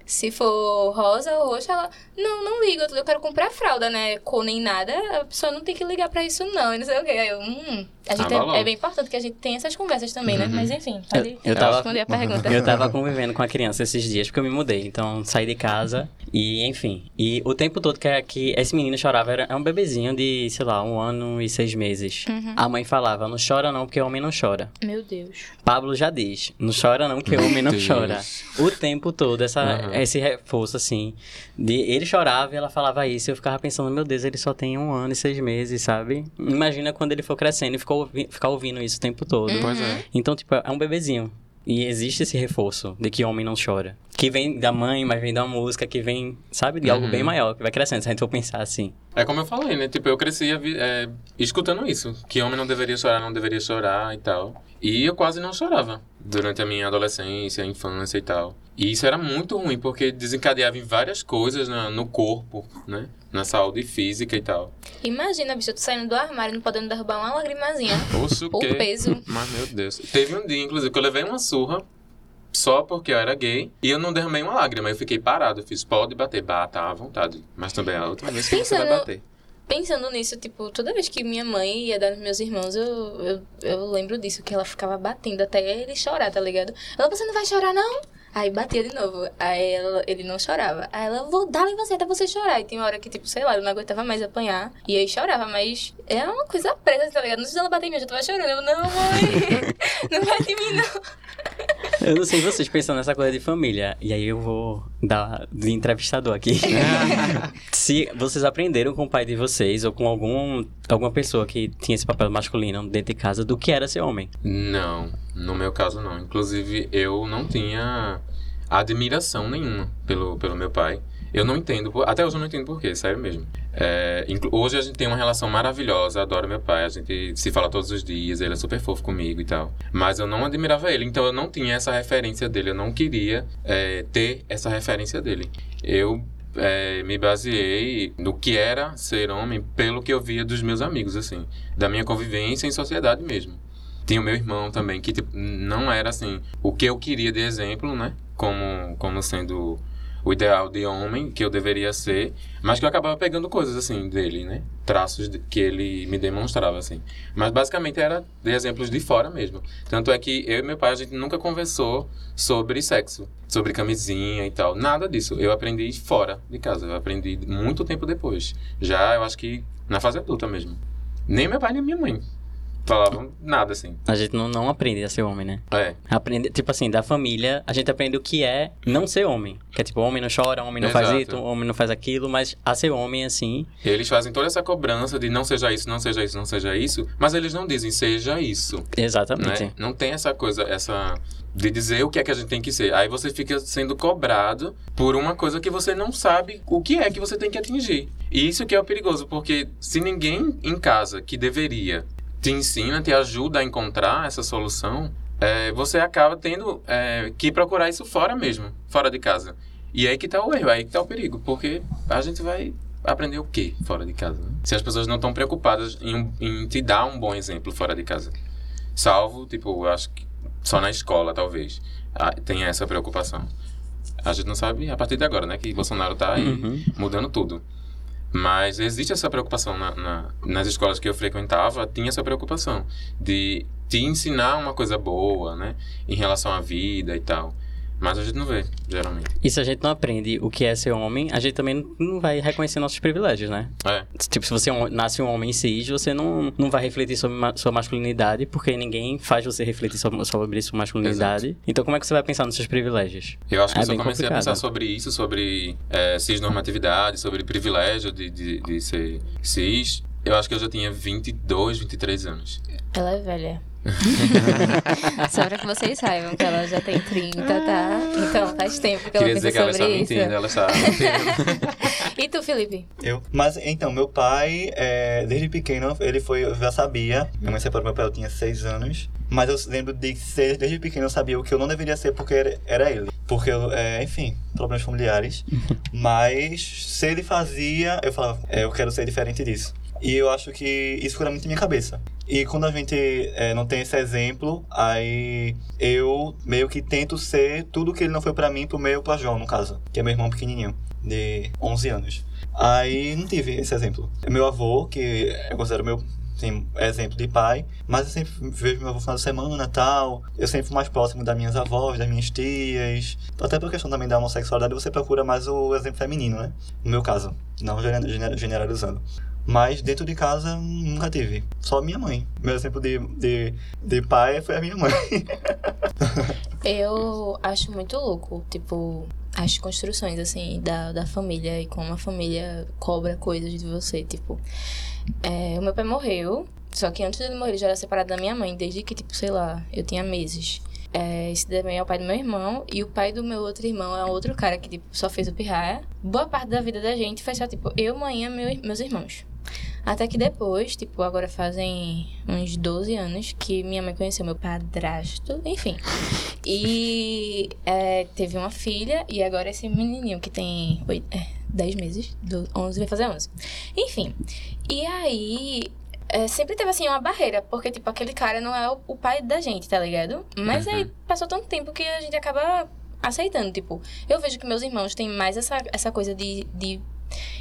Speaker 2: Se for rosa ou roxa, ela. Não, não ligo, eu quero comprar fralda, né? Cor nem nada, a pessoa não tem que ligar pra isso, não. E não sei o quê. Aí eu, hum. A gente
Speaker 1: Ah,
Speaker 2: é, é bem importante que a gente tenha essas conversas também, né? Mas enfim, pode
Speaker 3: Eu- eu tava-
Speaker 2: responder a pergunta.
Speaker 3: Eu tava convivendo com a criança esses dias, porque eu me mudei. Então, saí de casa e, enfim. E o tempo todo que, que esse menino chorava era é um bebezinho de, sei lá, um ano e seis meses.
Speaker 2: Uhum.
Speaker 3: A mãe falava, não chora não, porque homem não chora.
Speaker 2: Meu Deus.
Speaker 3: Pablo já diz, não chora não, porque homem não
Speaker 1: Deus.
Speaker 3: chora. O tempo todo, essa,
Speaker 1: Uhum.
Speaker 3: Esse reforço, assim. De, ele chorava e ela falava isso. E eu ficava pensando, meu Deus, ele só tem um ano e seis meses, sabe? Imagina quando ele for crescendo e ficou, ficar ouvindo isso o tempo todo.
Speaker 1: Pois é.
Speaker 3: Então, tipo, é um bebezinho. E existe esse reforço de que homem não chora. Que vem da mãe, mas vem da música, que vem, sabe, de algo
Speaker 1: Uhum.
Speaker 3: bem maior, que vai crescendo, se a gente for pensar assim.
Speaker 1: É como eu falei, né? Tipo, eu cresci é, escutando isso. Que homem não deveria chorar, não deveria chorar e tal. E eu quase não chorava durante a minha adolescência, infância e tal. E isso era muito ruim, porque desencadeava em várias coisas na- no corpo, né? Na saúde física e tal.
Speaker 2: Imagina, bicho, tu saindo do armário e não podendo derrubar uma lagrimazinha.
Speaker 1: Poxa, o quê?
Speaker 2: peso.
Speaker 1: Mas, meu Deus. Teve um dia, inclusive, que eu levei uma surra só porque eu era gay e eu não derramei uma lágrima. Eu fiquei parado. Eu fiz, pode bater. Bata à vontade. Mas também é a última vez que você vai
Speaker 2: Pensando-
Speaker 1: bater.
Speaker 2: Pensando nisso, tipo, toda vez que minha mãe ia dar nos meus irmãos, eu, eu, eu lembro disso, que ela ficava batendo até ele chorar, tá ligado? Ela, você não vai chorar, não? Aí batia de novo. Aí ela, ele não chorava. Aí ela, vou dar em você até você chorar. E tem hora que, tipo, sei lá, eu não aguentava mais apanhar. E aí chorava, mas é uma coisa presa, tá ligado? Não sei se ela bater em mim, eu já tava chorando. Eu, não, mãe, não bate em mim, não.
Speaker 3: Eu não sei vocês pensando nessa coisa de família. E aí eu vou dar de entrevistador aqui. Se vocês aprenderam com o pai de vocês ou com algum, alguma pessoa que tinha esse papel masculino dentro de casa do que era ser homem.
Speaker 1: Não, no meu caso não. Inclusive, eu não tinha admiração nenhuma pelo, pelo meu pai. Eu não entendo, até hoje eu não entendo porquê, sério mesmo. É, hoje a gente tem uma relação maravilhosa, adoro meu pai, a gente se fala todos os dias, ele é super fofo comigo e tal. Mas eu não admirava ele, então eu não tinha essa referência dele, eu não queria é, ter essa referência dele. Eu é, me baseei no que era ser homem pelo que eu via dos meus amigos, assim, da minha convivência em sociedade mesmo. Tinha o meu irmão também, que tipo, não era assim o que eu queria de exemplo, né? Como, como sendo o ideal de homem que eu deveria ser, mas que eu acabava pegando coisas assim dele, né? Traços de, que ele me demonstrava assim. Mas basicamente era de exemplos de fora mesmo. Tanto é que eu e meu pai a gente nunca conversou sobre sexo, sobre camisinha e tal, nada disso. Eu aprendi fora de casa, eu aprendi muito tempo depois. Já eu acho que na fase adulta mesmo. Nem meu pai nem minha mãe falavam nada, assim.
Speaker 3: A gente não, não aprende a ser homem, né?
Speaker 1: É.
Speaker 3: Aprende, tipo assim, da família, a gente aprende o que é não ser homem. Que é tipo, homem não chora, homem não faz
Speaker 1: Exato.
Speaker 3: isso, homem não faz aquilo, mas a ser homem, assim,
Speaker 1: Eles fazem toda essa cobrança de não seja isso, não seja isso, não seja isso, mas eles não dizem seja isso,
Speaker 3: exatamente.
Speaker 1: né? Não tem essa coisa, essa de dizer o que é que a gente tem que ser. Aí você fica sendo cobrado por uma coisa que você não sabe o que é que você tem que atingir. E isso que é o perigoso, porque se ninguém em casa que deveria te ensina, te ajuda a encontrar essa solução, é, você acaba tendo é, que procurar isso fora mesmo, fora de casa. E aí que tá o erro, aí que tá o perigo, porque a gente vai aprender o quê fora de casa? né? Se as pessoas não estão preocupadas em, em te dar um bom exemplo fora de casa. Salvo, tipo, acho que só na escola, talvez, tenha essa preocupação. A gente não sabe a partir de agora, né? Que Bolsonaro tá aí
Speaker 3: Uhum.
Speaker 1: mudando tudo. Mas existe essa preocupação na, na- nas escolas que eu frequentava, tinha essa preocupação de te ensinar uma coisa boa, né? Em relação à vida e tal. Mas a gente não vê, geralmente.
Speaker 3: E se a gente não aprende o que é ser homem, a gente também não vai reconhecer nossos privilégios, né?
Speaker 1: É,
Speaker 3: Tipo, se você é nasce um homem cis, você não, não vai refletir sobre ma- sua masculinidade, porque ninguém faz você refletir sobre, sobre sua masculinidade. Então, como é que você vai pensar nos seus privilégios?
Speaker 1: Eu acho que
Speaker 3: É
Speaker 1: eu só comecei a
Speaker 3: complicado.
Speaker 1: pensar sobre isso, sobre é, cisnormatividade, sobre privilégio de, de, de ser cis. Eu acho que eu já tinha 22, 23 anos.
Speaker 2: Ela é velha. Só pra que vocês saibam que ela já tem 30, tá? Então faz tempo que ela
Speaker 1: Queria dizer que ela está
Speaker 2: isso.
Speaker 1: mentindo, ela está mentindo.
Speaker 2: E tu, Felipe?
Speaker 4: Eu. Mas então, meu pai, é, desde pequeno, ele foi, eu já sabia. Minha mãe separou meu pai, eu tinha seis anos. Mas eu lembro de ser, desde pequeno, eu sabia o que eu não deveria ser porque era, era ele. Porque, eu, é, enfim, problemas familiares. Mas se ele fazia, eu falava, é, eu quero ser diferente disso. E eu acho que isso ficou muito na minha cabeça. E quando a gente é, não tem esse exemplo, aí eu meio que tento ser tudo que ele não foi pra mim, pro meu, pra João, no caso. Que é meu irmão pequenininho, de 11 anos. Aí não tive esse exemplo. Meu avô, que eu considero meu assim, exemplo de pai, mas eu sempre vejo meu avô final de semana tal. Eu sempre fui mais próximo das minhas avós, das minhas tias. Até por questão também da homossexualidade, você procura mais o exemplo feminino, né? No meu caso, não gener- gener- generalizando. Mas dentro de casa nunca tive. Só minha mãe. Meu exemplo de, de, de pai foi a minha mãe.
Speaker 2: Eu acho muito louco, tipo, as construções, assim, da, da família e como a família cobra coisas de você. Tipo, é, o meu pai morreu, só que antes dele morrer ele já era separado da minha mãe, desde que, tipo, sei lá, eu tinha meses. É, esse também é o pai do meu irmão, e o pai do meu outro irmão é outro cara que, tipo, só fez o pirraia. Boa parte da vida da gente foi só, tipo, eu, mãe e meu- meus irmãos. Até que depois, tipo, agora fazem uns 12 anos que minha mãe conheceu meu padrasto, enfim. E é, teve uma filha, e agora esse menininho que tem oito, é, 10 meses, do 11 vai fazer 11. Enfim, e aí é, sempre teve assim uma barreira, porque tipo, aquele cara não é o, o pai da gente, tá ligado? Mas
Speaker 1: Uhum.
Speaker 2: aí passou tanto tempo que a gente acaba aceitando, tipo, eu vejo que meus irmãos têm mais essa, essa coisa de, de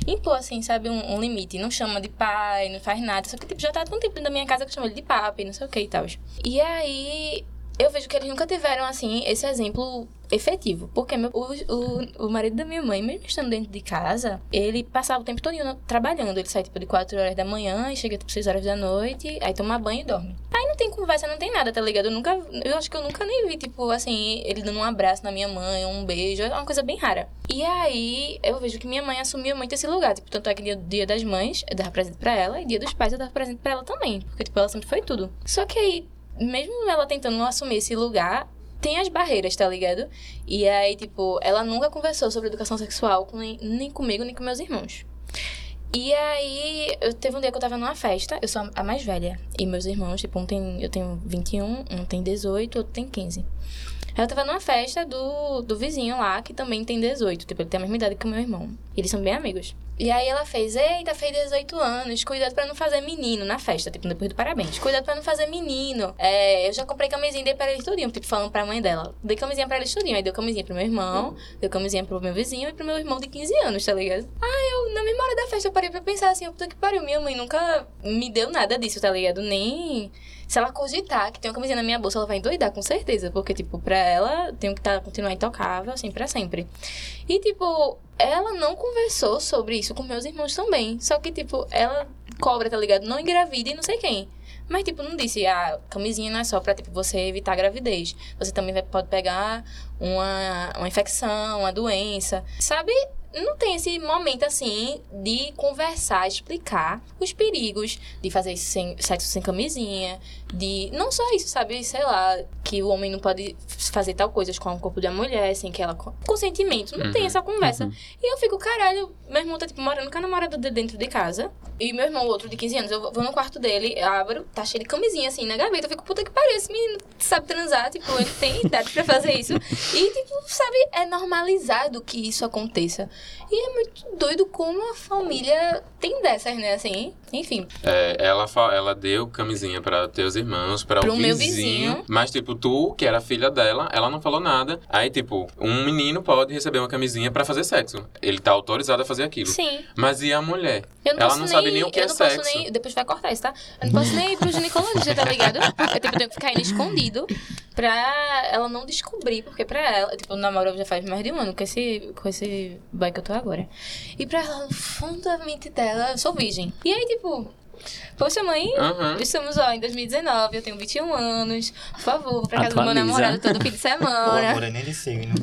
Speaker 2: impor, assim, sabe, um, um limite. Não chama de pai, não faz nada. Só que, tipo, já tá há tanto tempo na minha casa que eu chamo ele de papi, não sei o que e tal. E aí, eu vejo que eles nunca tiveram, assim, esse exemplo efetivo. Porque meu, o, o, o marido da minha mãe, mesmo estando dentro de casa, ele passava o tempo todo trabalhando. Ele sai, tipo, de 4 horas da manhã e chega, tipo, 6 horas da noite, aí toma banho e dorme. Aí não tem conversa, não tem nada, tá ligado? Eu nunca, eu acho que eu nunca nem vi, tipo, assim, ele dando um abraço na minha mãe, um beijo, é uma coisa bem rara. E aí, eu vejo que minha mãe assumia muito esse lugar, tipo, tanto é que dia, dia das mães, eu dava presente pra ela, e dia dos pais eu dava presente pra ela também, porque, tipo, ela sempre foi tudo. Só que aí, mesmo ela tentando assumir esse lugar, tem as barreiras, tá ligado? E aí, tipo, ela nunca conversou sobre educação sexual com, nem, comigo, nem com meus irmãos. E aí, eu teve um dia que eu tava numa festa, eu sou a mais velha. E meus irmãos, tipo, um tem, eu tenho 21, um tem 18, outro tem 15. Aí eu tava numa festa do, do vizinho lá, que também tem 18. Tipo, ele tem a mesma idade que o meu irmão. Eles são bem amigos. E aí ela fez, eita, fez 18 anos, cuidado pra não fazer menino na festa, tipo, depois do parabéns. Cuidado pra não fazer menino. É, eu já comprei camisinha e dei pra eles tudinho, tipo, falando pra mãe dela. Dei camisinha pra eles tudinho. Aí deu camisinha pro meu irmão, deu camisinha pro meu vizinho e pro meu irmão de 15 anos, tá ligado? Aí eu, na memória da festa, eu parei pra pensar assim, puta que pariu, minha mãe nunca me deu nada disso, tá ligado? Nem... Se ela cogitar que tem uma camisinha na minha bolsa, ela vai endoidar, com certeza. Porque, tipo, pra ela, tenho que tá, continuar intocável, assim, pra sempre. E, tipo, ela não conversou sobre isso com meus irmãos também. Só que, tipo, ela cobra, tá ligado? Não engravida e não sei quem. Mas, tipo, não disse, ah, camisinha não é só pra, tipo, você evitar a gravidez. Você também vai, pode pegar uma, uma infecção, uma doença. Sabe? Não tem esse momento, assim, de conversar, explicar os perigos de fazer sexo sem camisinha. De... Não só isso, sabe? Sei lá, que o homem não pode fazer tal coisas com o corpo da mulher sem que ela... Consentimento. Não tem essa conversa. E eu fico, caralho, meu irmão tá, tipo, morando com a namorada dele dentro de casa. E meu irmão, outro de 15 anos, eu vou no quarto dele, abro, tá cheio de camisinha, assim, na gaveta. Eu fico, puta que pariu, esse menino sabe transar, tipo, ele tem idade pra fazer isso. E, tipo, sabe, é normalizado que isso aconteça. E é muito doido como a família tem dessas, né, assim. Enfim,
Speaker 1: É, ela, ela deu camisinha pra teus irmãos, pra
Speaker 2: Pro
Speaker 1: o
Speaker 2: meu
Speaker 1: vizinho,
Speaker 2: vizinho.
Speaker 1: Mas, tipo, tu, que era filha dela, ela não falou nada. Aí, tipo, um menino pode receber uma camisinha pra fazer sexo. Ele tá autorizado a fazer aquilo.
Speaker 2: sim.
Speaker 1: Mas e a mulher?
Speaker 2: Eu não
Speaker 1: ela não
Speaker 2: nem,
Speaker 1: sabe nem o que
Speaker 2: eu
Speaker 1: é
Speaker 2: não
Speaker 1: sexo.
Speaker 2: Posso nem, depois vai cortar isso, tá? Eu não posso nem ir pro ginecologista, tá ligado? Eu, tipo, tenho que ficar indo escondido pra ela não descobrir, porque pra ela, tipo, namoro já faz mais de um ano com esse, com esse boy que eu tô agora. E pra ela, no fundamente dela, eu sou virgem. E aí, tipo, poxa, mãe,
Speaker 1: Aham.
Speaker 2: estamos ó, em 2019, eu tenho 21 anos, por favor, vou pra casa do meu
Speaker 3: Atualiza.
Speaker 2: namorado todo fim de
Speaker 4: O
Speaker 2: semana.
Speaker 4: amor é nem de signo.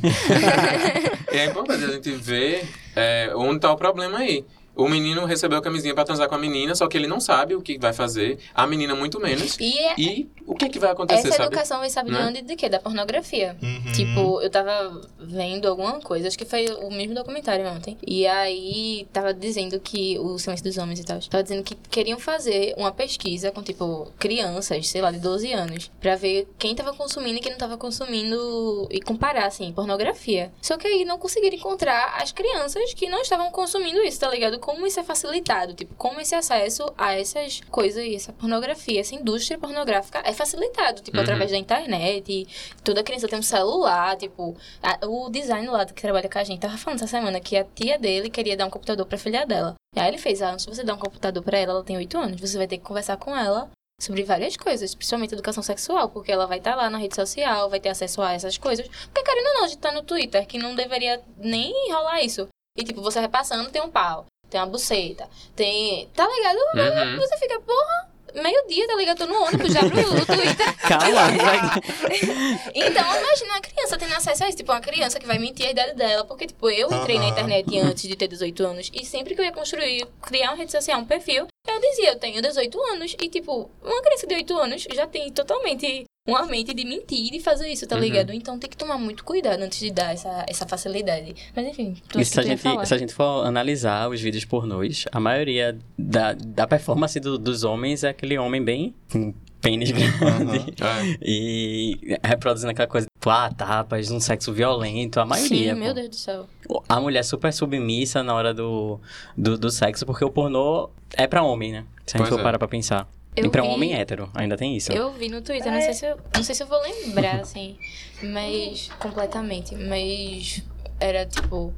Speaker 1: E é importante a gente ver é, onde tá o problema aí. O menino recebeu a camisinha pra transar com a menina, só que ele não sabe o que vai fazer. A menina muito menos.
Speaker 2: E é-
Speaker 1: E o que que vai acontecer,
Speaker 2: essa
Speaker 1: sabe?
Speaker 2: educação vem sabe de
Speaker 1: Né?
Speaker 2: onde? De quê? Da pornografia.
Speaker 4: Uhum.
Speaker 2: Tipo, eu tava vendo alguma coisa, acho que foi o mesmo documentário ontem. E aí tava dizendo que o Silêncio dos Homens e tal. Tava dizendo que queriam fazer uma pesquisa com, tipo, crianças, sei lá, de 12 anos, pra ver quem tava consumindo e quem não tava consumindo e comparar, assim, pornografia. Só que aí não conseguiram encontrar as crianças que não estavam consumindo isso, tá ligado? Como isso é facilitado, tipo, como esse acesso a essas coisas essa pornografia, essa indústria pornográfica é facilitado, tipo,
Speaker 1: Uhum.
Speaker 2: através da internet. Toda criança tem um celular, tipo, a- o design lá que trabalha com a gente tava falando essa semana que a tia dele queria dar um computador pra filha dela. E aí ele fez, ah, se você dar um computador pra ela, ela tem 8 anos, você vai ter que conversar com ela sobre várias coisas, principalmente educação sexual, porque ela vai estar lá na rede social, vai ter acesso a essas coisas. Porque, querendo ou não, a gente tá no Twitter, que não deveria nem rolar isso. E, tipo, você vai passando, tem um pau, tem uma buceta, tem... Tá ligado?
Speaker 1: Uhum.
Speaker 2: Você fica, porra, meio-dia, tá ligado? Tô no ônibus, já abro o Twitter.
Speaker 3: Calma.
Speaker 2: Então, imagina uma criança tendo acesso a isso. Tipo, uma criança que vai mentir a idade dela. Porque, tipo, eu entrei na internet antes de ter 18 anos. E sempre que eu ia construir, criar uma rede social, um perfil, eu dizia, eu tenho 18 anos. E, tipo, uma criança de 8 anos já tem totalmente uma mente de mentir e de fazer isso, tá
Speaker 1: Uhum.
Speaker 2: ligado? Então tem que tomar muito cuidado antes de dar essa, essa facilidade. Mas, enfim, tu
Speaker 3: E se a, gente,
Speaker 2: falar.
Speaker 3: se a gente for analisar os vídeos pornôs, a maioria da, da performance do- dos homens é aquele homem bem com pênis grande
Speaker 1: É.
Speaker 3: e reproduzindo aquela coisa, tipo, ah, tapas, um sexo violento, a maioria.
Speaker 2: Sim,
Speaker 3: pô.
Speaker 2: meu Deus do céu.
Speaker 3: A mulher super submissa na hora do, do, do sexo, porque o pornô é pra homem, né? Se a gente
Speaker 1: Pois
Speaker 3: for
Speaker 1: é.
Speaker 3: parar pra pensar.
Speaker 2: Eu
Speaker 3: e pra um
Speaker 2: vi-
Speaker 3: homem hétero, ainda tem isso.
Speaker 2: Eu vi no Twitter, não sei se eu, não sei se eu vou lembrar, assim, mas completamente. Mas era tipo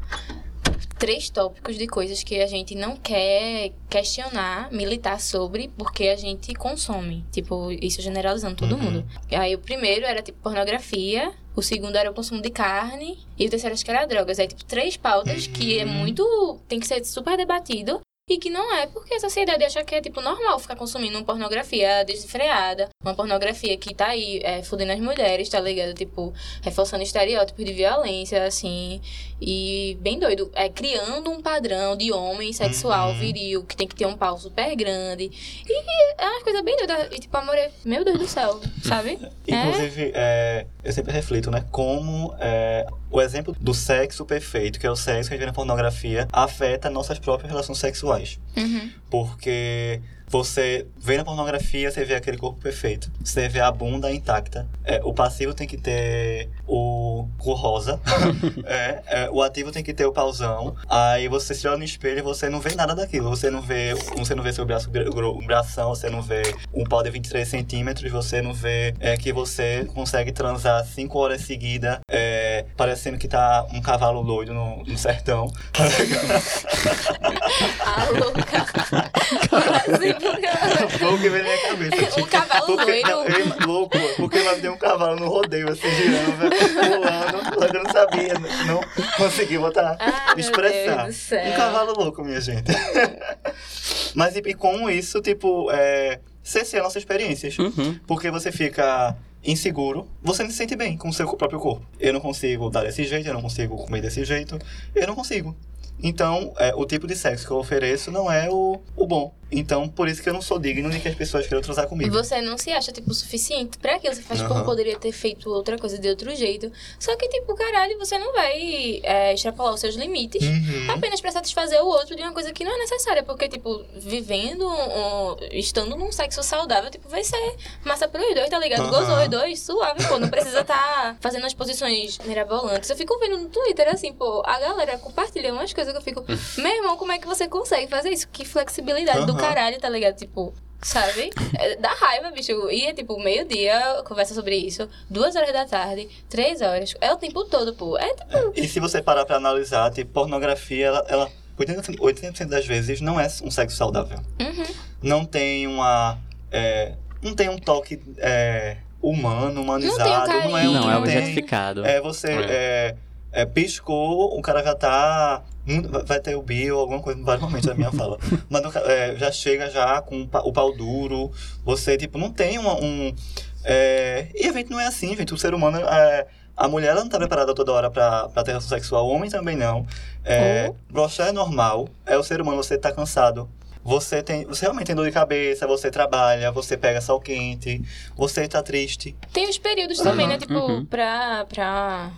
Speaker 2: três tópicos de coisas que a gente não quer questionar, militar sobre, porque a gente consome. Tipo, isso generalizando todo
Speaker 4: Uhum.
Speaker 2: mundo. Aí o primeiro era tipo pornografia, o segundo era o consumo de carne, e o terceiro acho que era drogas. Aí, tipo, três pautas que é
Speaker 4: Uhum.
Speaker 2: muito. tem que ser super debatido. E que não é porque a sociedade acha que é, tipo, normal ficar consumindo uma pornografia desenfreada. Uma pornografia que tá aí, é, fudendo as mulheres, tá ligado? Tipo, reforçando estereótipos de violência, assim. E bem doido. É, criando um padrão de homem sexual,
Speaker 4: Uhum.
Speaker 2: viril, que tem que ter um pau super grande. E é uma coisa bem doida. E, tipo, amor, é... meu Deus do céu, sabe?
Speaker 4: Inclusive, é, eu sempre reflito, né? Como é, o exemplo do sexo perfeito, que é o sexo que a gente vê na pornografia, afeta nossas próprias relações sexuais.
Speaker 2: Uhum.
Speaker 4: Porque Você vê na pornografia, você vê aquele corpo perfeito. Você vê a bunda intacta. É, o passivo tem que ter o cor rosa. é, é, o ativo tem que ter o pauzão. Aí você se olha no espelho e você não vê nada daquilo. Você não vê, você não vê seu braço gro- bração, você não vê um pau de 23 centímetros, você não vê é, que você consegue transar 5 horas seguidas, é, parecendo que tá um cavalo doido no, no sertão.
Speaker 2: Ah, louca. Quase,
Speaker 4: Foi o que veio na minha cabeça.
Speaker 2: Um cavalo
Speaker 4: Porque,
Speaker 2: doido.
Speaker 4: não, eu- louco, porque nós deu um cavalo no rodeio, assim, girando, pulando, eu não sabia, não consegui botar,
Speaker 2: Ah, meu
Speaker 4: expressar.
Speaker 2: Deus do céu.
Speaker 4: Um cavalo louco, minha gente. Mas e, e com isso, tipo, é, cesseia nossas experiências.
Speaker 3: Uhum.
Speaker 4: Porque você fica inseguro, você não se sente bem com o seu próprio corpo. Eu não consigo dar desse jeito, eu não consigo comer desse jeito, eu não consigo. Então, é, o tipo de sexo que eu ofereço não é o, o bom. Então, por isso que eu não sou digno de que as pessoas queiram transar comigo.
Speaker 2: Você não se acha, tipo, suficiente pra aquilo. Você faz, pô,
Speaker 4: Aham.
Speaker 2: poderia ter feito outra coisa de outro jeito. Só que, tipo, caralho, você não vai é, extrapolar os seus limites.
Speaker 4: Uhum.
Speaker 2: Apenas pra satisfazer o outro de uma coisa que não é necessária. Porque, tipo, vivendo, um- estando num sexo saudável, tipo, vai ser massa pros dois, tá ligado?
Speaker 4: Aham.
Speaker 2: Gozou os dois, suave, pô. Não precisa tá fazendo as posições mirabolantes. Eu fico vendo no Twitter, assim, pô, a galera compartilha umas coisas que eu fico... Meu irmão, como é que você consegue fazer isso? Que flexibilidade do Caralho, tá ligado? Tipo... Sabe? É, Dá raiva, bicho. E é tipo, meio-dia, conversa sobre isso. Duas horas da tarde, três horas. É o tempo todo, pô. É tipo.
Speaker 4: E se você parar pra analisar, tipo, pornografia, ela, ela 80%, 80% das vezes não é um sexo saudável.
Speaker 2: Uhum.
Speaker 4: Não tem uma. é, não tem um toque é, humano, humanizado. Não é, um-
Speaker 3: Não, é objetificado.
Speaker 4: É você
Speaker 1: É.
Speaker 4: é, é, piscou, o cara já tá. Vai ter o bio, alguma coisa, em vários momentos da minha fala. Mas é, já chega já com o pa- o pau duro. Você, tipo, não tem uma- um. é, e a gente não é assim, gente. O ser humano. é, a mulher ela não tá preparada toda hora pra, pra ter relação sexual, o homem também não. É, broxar é normal, é o ser humano, você tá cansado. Você tem. Você realmente tem dor de cabeça, você trabalha, você pega sol quente, você tá triste.
Speaker 2: Tem os períodos também, né?
Speaker 4: Uhum.
Speaker 2: Tipo,
Speaker 3: Uhum.
Speaker 2: pra. pra.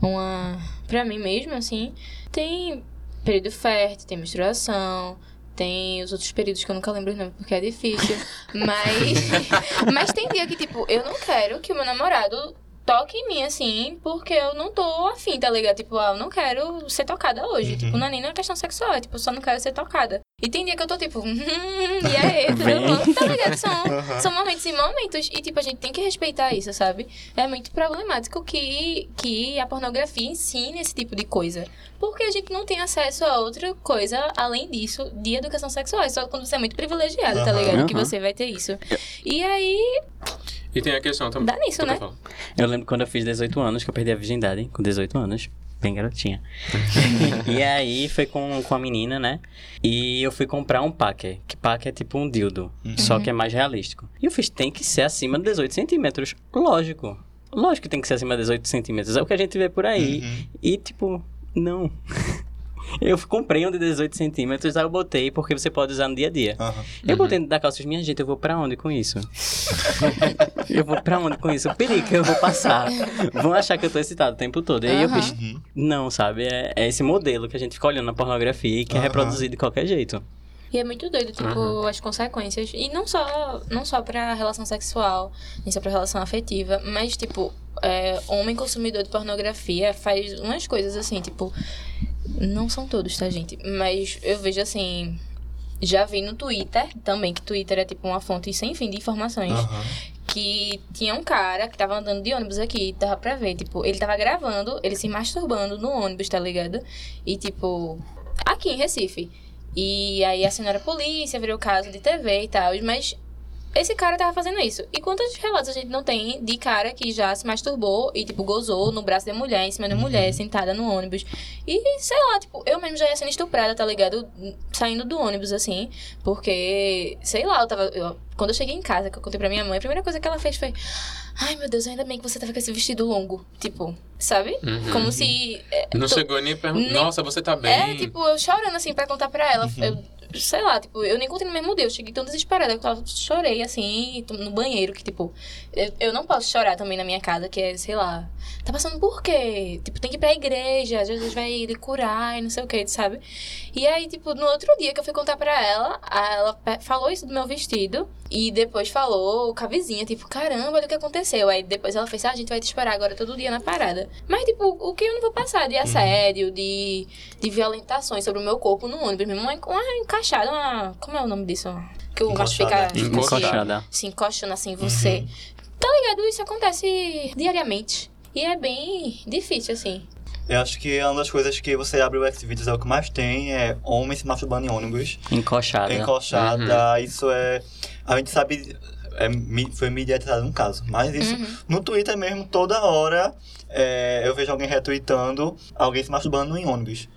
Speaker 2: uma. pra mim mesmo, assim. Tem período fértil, tem menstruação. Tem os outros períodos que eu nunca lembro os nomes porque é difícil. mas. mas tem dia que, tipo, eu não quero que o meu namorado toque em mim, assim, porque eu não tô afim, tá ligado? Tipo, ah, eu não quero ser tocada hoje.
Speaker 4: Uhum.
Speaker 2: Tipo, não é nem uma questão sexual, é tipo, eu só não quero ser tocada. E tem dia que eu tô tipo, e aí, tudo bom? Tá ligado? São,
Speaker 4: Aham.
Speaker 2: são momentos e momentos. E, tipo, a gente tem que respeitar isso, sabe? É muito problemático que, que a pornografia ensine esse tipo de coisa. Porque a gente não tem acesso a outra coisa além disso de educação sexual. É só quando você é muito privilegiado, tá
Speaker 4: Aham.
Speaker 2: ligado? Que
Speaker 3: Aham.
Speaker 2: você vai ter isso. E aí,
Speaker 1: E tem a questão também.
Speaker 2: Dá nisso, né?
Speaker 3: Eu lembro quando eu fiz 18 anos, que eu perdi a virgindade, com 18 anos. Bem garotinha. e aí foi com, com a menina, né? E eu fui comprar um packer. Que packer é tipo um dildo. Só que é mais realístico. E eu fiz, tem que ser acima de 18 centímetros. Lógico. Lógico que tem que ser acima de 18 centímetros. É o que a gente vê por aí.
Speaker 4: Uhum.
Speaker 3: E tipo, não. eu comprei um de 18 centímetros, aí eu botei, porque você pode usar no dia a dia.
Speaker 4: Aham.
Speaker 3: Eu botei dentro da calça, minha gente, eu vou pra onde com isso? eu vou pra onde com isso? O perigo que eu vou passar. Vão achar que eu tô excitado o tempo todo. E aí eu
Speaker 2: Aham.
Speaker 3: fiz,
Speaker 4: Uhum.
Speaker 3: não, sabe? É, é esse modelo que a gente fica olhando na pornografia e quer
Speaker 4: Aham.
Speaker 3: reproduzir de qualquer jeito.
Speaker 2: E é muito doido, tipo, as consequências. E não só, não só pra relação sexual, nem só pra relação afetiva, mas, tipo, é, homem consumidor de pornografia faz umas coisas assim, tipo. Não são todos, tá, gente? Mas eu vejo assim. Já vi no Twitter também, que Twitter é tipo uma fonte sem fim de informações.
Speaker 4: Aham.
Speaker 2: Que tinha um cara que tava andando de ônibus aqui, dava pra ver, tipo, ele tava gravando, ele se masturbando no ônibus, tá ligado? E tipo, aqui em Recife. E aí a polícia, virou caso de TV e tal, mas esse cara tava fazendo isso. E quantos relatos a gente não tem de cara que já se masturbou e, tipo, gozou no braço da mulher, em cima da mulher, sentada no ônibus. E, sei lá, tipo, eu mesmo já ia sendo estuprada, tá ligado? Saindo do ônibus, assim. Porque, sei lá, eu tava. eu- quando eu cheguei em casa, que eu contei pra minha mãe, a primeira coisa que ela fez foi. Ai, meu Deus, ainda bem que você tava com esse vestido longo. Tipo, sabe?
Speaker 1: Uhum.
Speaker 2: Como se. é,
Speaker 1: Não
Speaker 2: tô-
Speaker 1: chegou nem perguntar.
Speaker 2: Nem-
Speaker 1: Nossa, você tá bem.
Speaker 2: é, tipo, eu chorando assim pra contar pra ela. Eu sei lá, tipo, eu nem contei no mesmo dia. Eu cheguei tão desesperada que eu chorei, assim, no banheiro, que, tipo, eu, eu não posso chorar também na minha casa, que é, sei lá, tá passando por quê? Tipo, tem que ir pra igreja, Jesus vai lhe curar e não sei o que, sabe? E aí, tipo, no outro dia que eu fui contar pra ela, ela falou isso do meu vestido e depois falou com a vizinha, tipo, caramba, olha o que aconteceu. Aí depois ela fez, ah, a gente vai te esperar agora todo dia na parada. Mas, tipo, o que eu não vou passar de assédio, de, de violentações sobre o meu corpo no ônibus mesmo? Uma, uma encaixada, uma. Como é o nome disso? Que o macho fica.
Speaker 3: Encoxada.
Speaker 2: Se encostando assim em você. Uhum. Tá ligado? Isso acontece diariamente. E é bem difícil, assim.
Speaker 4: Eu acho que uma das coisas que você abre o Xvideos é o que mais tem é homens se masturbando em ônibus.
Speaker 3: Encoxada.
Speaker 4: Encoxada. Uhum. Isso é. A gente sabe. É, foi mediatizado um caso. Mas isso. Uhum. No Twitter mesmo, toda hora é, eu vejo alguém retweetando alguém se masturbando em ônibus.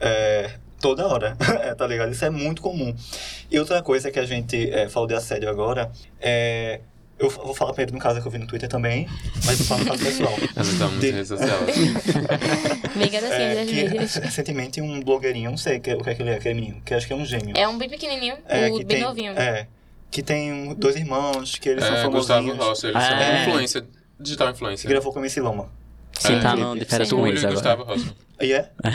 Speaker 4: É, toda hora, é, tá ligado? Isso é muito comum. E outra coisa que a gente é, falou de assédio agora é. Eu vou falar primeiro de um caso que eu vi no Twitter também, mas vou falar no caso pessoal.
Speaker 1: Nós estamos de...
Speaker 2: Amiga é,
Speaker 4: que, Recentemente um blogueirinho, não sei o que, que é que ele é, aquele menino, que acho que é um gêmeo.
Speaker 2: É um bem pequenininho, é, o bem
Speaker 4: tem,
Speaker 2: novinho.
Speaker 4: É, que tem dois irmãos, que eles
Speaker 1: é,
Speaker 4: são famosinhos.
Speaker 1: Gustavo Rossi, eles são
Speaker 3: É.
Speaker 1: influência, digital influencer.
Speaker 4: Que gravou com a MC Loma.
Speaker 3: Sim,
Speaker 1: É,
Speaker 3: tá no de férias com
Speaker 1: Túlio
Speaker 3: ex
Speaker 1: e
Speaker 3: agora.
Speaker 1: Gustavo.
Speaker 4: E é?
Speaker 2: Tá.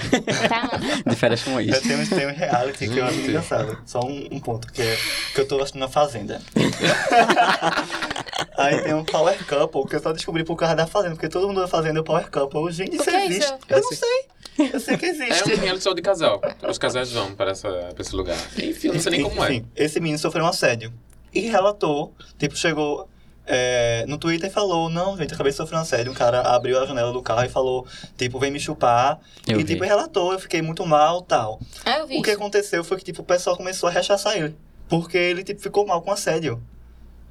Speaker 3: De férias com
Speaker 4: É,
Speaker 3: ex.
Speaker 4: tem, um, tem um reality que eu acho engraçado. Só um, um ponto, que é que eu tô assistindo a Fazenda. Aí tem um Power Couple, que eu só descobri por causa da Fazenda, porque todo mundo da Fazenda é o Power Couple. Gente, isso
Speaker 2: que é
Speaker 4: existe. Eu não sei. Eu sei que
Speaker 1: É
Speaker 4: existe.
Speaker 1: um reality show de casal. Os casais vão para, essa, para esse lugar. Enfim, eu não sei nem como é.
Speaker 4: Enfim, esse menino sofreu um assédio. E relatou, tipo, chegou é, no Twitter falou, não, gente, acabei de sofrer um assédio. Um cara abriu a janela do carro e falou, tipo, vem me chupar.
Speaker 3: Eu
Speaker 4: e, tipo,
Speaker 3: vi.
Speaker 4: relatou, eu fiquei muito mal tal.
Speaker 2: Ah, eu vi
Speaker 4: O que aconteceu foi que, tipo, o pessoal começou a rechaçar ele. Porque ele, tipo, ficou mal com assédio.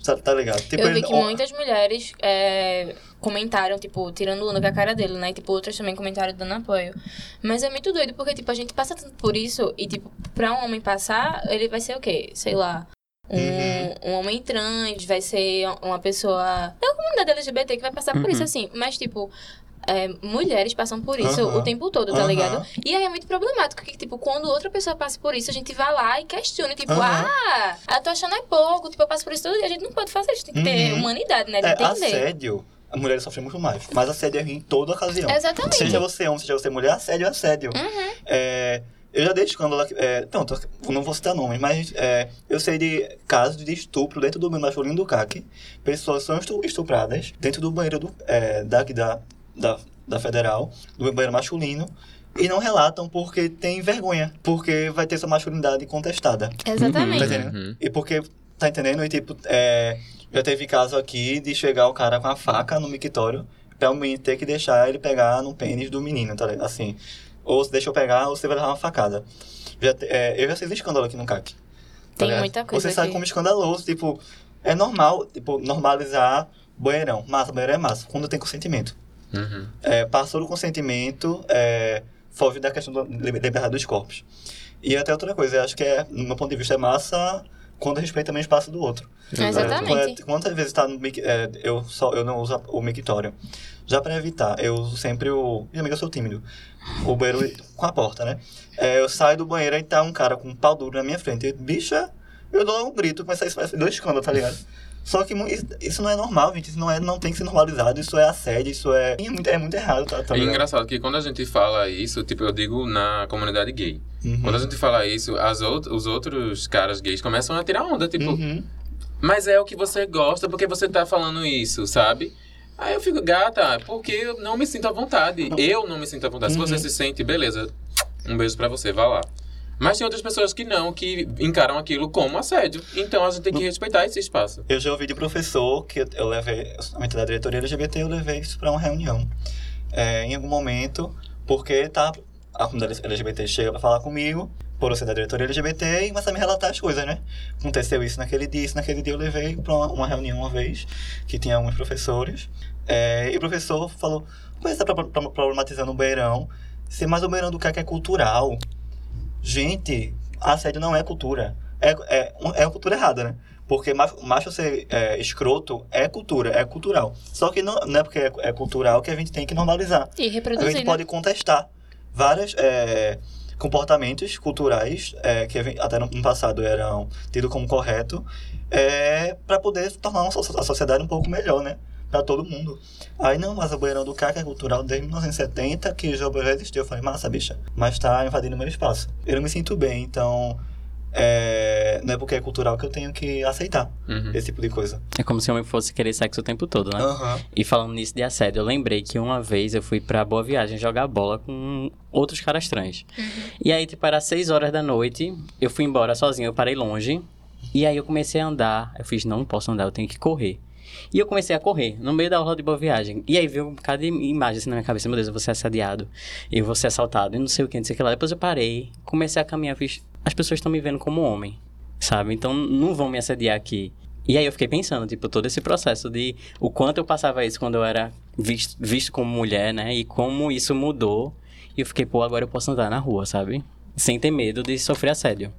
Speaker 4: Tá, tá ligado? Tipo,
Speaker 2: eu vi
Speaker 4: ele-
Speaker 2: que muitas mulheres é, comentaram, tipo, tirando onda com a cara dele, né? E, tipo, outras também comentaram dando apoio. Mas é muito doido, porque, tipo, a gente passa tanto por isso e, tipo, pra um homem passar, ele vai ser o quê? Sei lá. Um,
Speaker 4: Uhum.
Speaker 2: um homem trans, vai ser uma pessoa da comunidade LGBT que vai passar por
Speaker 3: Uhum.
Speaker 2: isso, assim. Mas, tipo, é, mulheres passam por isso
Speaker 4: Aham.
Speaker 2: o tempo todo, tá
Speaker 4: Aham.
Speaker 2: ligado? E aí é muito problemático, que, tipo, quando outra pessoa passa por isso, a gente vai lá e questiona, tipo,
Speaker 4: Aham.
Speaker 2: ah, eu tô achando é pouco, tipo, eu passo por isso todo dia. A gente não pode fazer isso, tem que ter
Speaker 4: Uhum.
Speaker 2: humanidade, né? De
Speaker 4: É,
Speaker 2: entender.
Speaker 4: assédio, a mulher sofre muito mais. Mas assédio é ruim em toda ocasião.
Speaker 2: Exatamente.
Speaker 4: Seja você homem, seja você mulher, assédio é assédio.
Speaker 2: Uhum.
Speaker 4: É, eu já dei escândalo aqui. É, pronto, eu não vou citar nomes, mas é, eu sei de casos de estupro dentro do banheiro masculino do CAC. Pessoas são estu- estupradas dentro do banheiro do, é, daqui da, da, da Federal, do banheiro masculino. E não relatam porque tem vergonha. Porque vai ter sua masculinidade contestada. Tá
Speaker 2: Exatamente.
Speaker 4: entendendo?
Speaker 1: Uhum.
Speaker 4: E porque, tá entendendo? E tipo, é, já teve caso aqui de chegar o cara com a faca no mictório pra o menino ter que deixar ele pegar no pênis do menino, tá ligado? Assim. Ou se deixa eu pegar, ou você vai levar uma facada. Já é, eu já fiz escândalo aqui no CAC. tá
Speaker 2: Tem
Speaker 4: ligado?
Speaker 2: muita coisa
Speaker 4: Você sai
Speaker 2: aqui.
Speaker 4: como escandaloso, tipo, é normal, tipo, normalizar banheirão. Massa, banheiro é massa, quando tem consentimento.
Speaker 1: Uhum.
Speaker 4: É, passou do consentimento, é, foge da questão da liberdade dos corpos. E até outra coisa, eu acho que é, no meu ponto de vista, é massa quando respeita também o espaço do outro.
Speaker 2: Exatamente.
Speaker 4: Quando- Quantas vezes tá no é, eu só eu não uso o mictório. Já pra evitar, eu uso sempre o. Minha amiga, eu sou tímido. O banheiro com a porta, né? É, eu saio do banheiro e tá um cara com um pau duro na minha frente. Eu, Bicha, eu dou um grito, começa a isso dois escândalos, tá ligado? Só que isso, não é normal, gente. Isso não, é, não tem que ser normalizado. Isso é assédio, isso é. É muito, é muito errado, tá, tá
Speaker 1: É engraçado que quando a gente fala isso, tipo, eu digo na comunidade gay.
Speaker 4: Uhum.
Speaker 1: Quando a gente fala isso, as out os outros caras gays começam a tirar onda, tipo,
Speaker 4: Uhum.
Speaker 1: mas é o que você gosta, porque você tá falando isso, sabe? Aí eu fico, gata, porque eu não me sinto à vontade. Eu não me sinto à vontade. Se você
Speaker 4: Uhum.
Speaker 1: se sente, beleza, um beijo pra você, vá lá. Mas tem outras pessoas que não, que encaram aquilo como assédio. Então a gente tem que respeitar esse espaço.
Speaker 4: Eu já ouvi de professor que eu- levei, somente da diretoria LGBT, eu levei isso para uma reunião. É, em algum momento, porque tá, a comunidade LGBT chega para falar comigo, por eu ser da diretoria LGBT, e começa a me relatar as coisas, né? Aconteceu isso naquele dia, isso naquele dia eu levei para uma, uma reunião uma vez, que tinha alguns professores, é, e o professor falou, pois está problematizando o beirão, se mais o beirão do que é cultural. Gente, assédio não é cultura. É, é, é uma cultura errada, né? Porque macho, macho ser é, escroto é cultura, é cultural. Só que não, não é porque é, é cultural que a gente tem que normalizar.
Speaker 2: E
Speaker 4: A
Speaker 2: reproduzir,
Speaker 4: gente
Speaker 2: né?
Speaker 4: pode contestar várias. é, comportamentos culturais é, que até no passado eram tidos como correto, é, para poder tornar a sociedade um pouco melhor, né? Para todo mundo. Aí, não, mas o banheirão do CAC é cultural desde 1970, que já existiu. Eu falei, massa, bicha, mas tá invadindo meu espaço. Eu não me sinto bem, então é, não é porque é cultural que eu tenho que aceitar uhum. esse tipo de coisa.
Speaker 3: É como se o homem fosse querer sexo o tempo todo, né?
Speaker 4: Uhum.
Speaker 3: E falando nisso de assédio, eu lembrei que uma vez eu fui pra Boa Viagem jogar bola com outros caras trans. Uhum. E aí, tipo, era 6 horas da noite, eu fui embora sozinho, eu parei longe. E aí eu comecei a andar. Eu fiz, não, não posso andar, eu tenho que correr. E eu comecei a correr, no meio da aula de boa viagem. E aí veio um bocado de imagem assim na minha cabeça. Meu Deus, eu vou ser assediado. Eu vou ser assaltado. E não sei o que, não sei o que lá. Depois eu parei, comecei a caminhar. Fiz, as pessoas estão me vendo como homem, sabe? Então não vão me assediar aqui. E aí eu fiquei pensando, tipo, todo esse processo de o quanto eu passava isso quando eu era visto, visto como mulher, né? E como isso mudou. E eu fiquei, pô, agora eu posso andar na rua, sabe? Sem ter medo de sofrer assédio.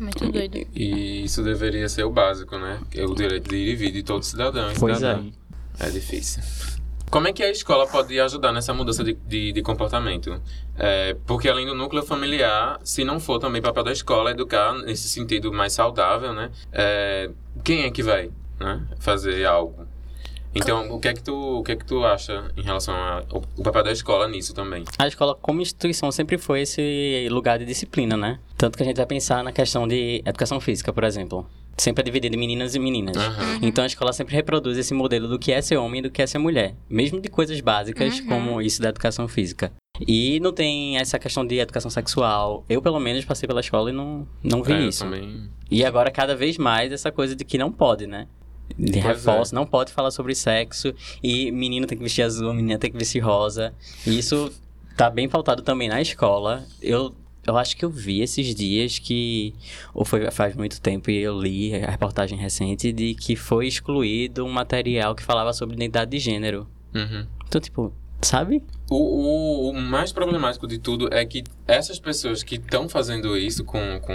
Speaker 2: Muito doido.
Speaker 1: E, e, isso deveria ser o básico, né? É o direito de ir e vir de todo cidadão.
Speaker 3: Pois
Speaker 1: cidadã.
Speaker 3: é.
Speaker 1: É difícil. Como é que a escola pode ajudar nessa mudança de, de, de comportamento? É, porque além do núcleo familiar, se não for também papel da escola educar nesse sentido mais saudável, né? É, quem é que vai né, fazer algo? Então, o que é que tu, o que é que tu acha em relação ao papel da escola nisso também?
Speaker 3: A escola como instituição sempre foi esse lugar de disciplina, né? Tanto que a gente vai pensar na questão de educação física, por exemplo. Sempre é dividido em meninas e meninas. Uhum. Então a escola sempre reproduz esse modelo do que é ser homem e do que é ser mulher. Mesmo de coisas básicas, uhum. como isso da educação física. E não tem essa questão de educação sexual. Eu, pelo menos, passei pela escola e não, não vi
Speaker 1: é,
Speaker 3: isso.
Speaker 1: Também...
Speaker 3: E agora, cada vez mais, essa coisa de que não pode, né? de reforço, é. não pode falar sobre sexo e menino tem que vestir azul, menina tem que vestir rosa. E isso tá bem pautado também na escola. Eu eu acho que eu vi esses dias que ou foi faz muito tempo e eu li a reportagem recente de que foi excluído um material que falava sobre identidade de gênero.
Speaker 1: Uhum.
Speaker 3: Então, tipo, sabe?
Speaker 1: O, o, o, mais problemático de tudo é que essas pessoas que estão fazendo isso com, com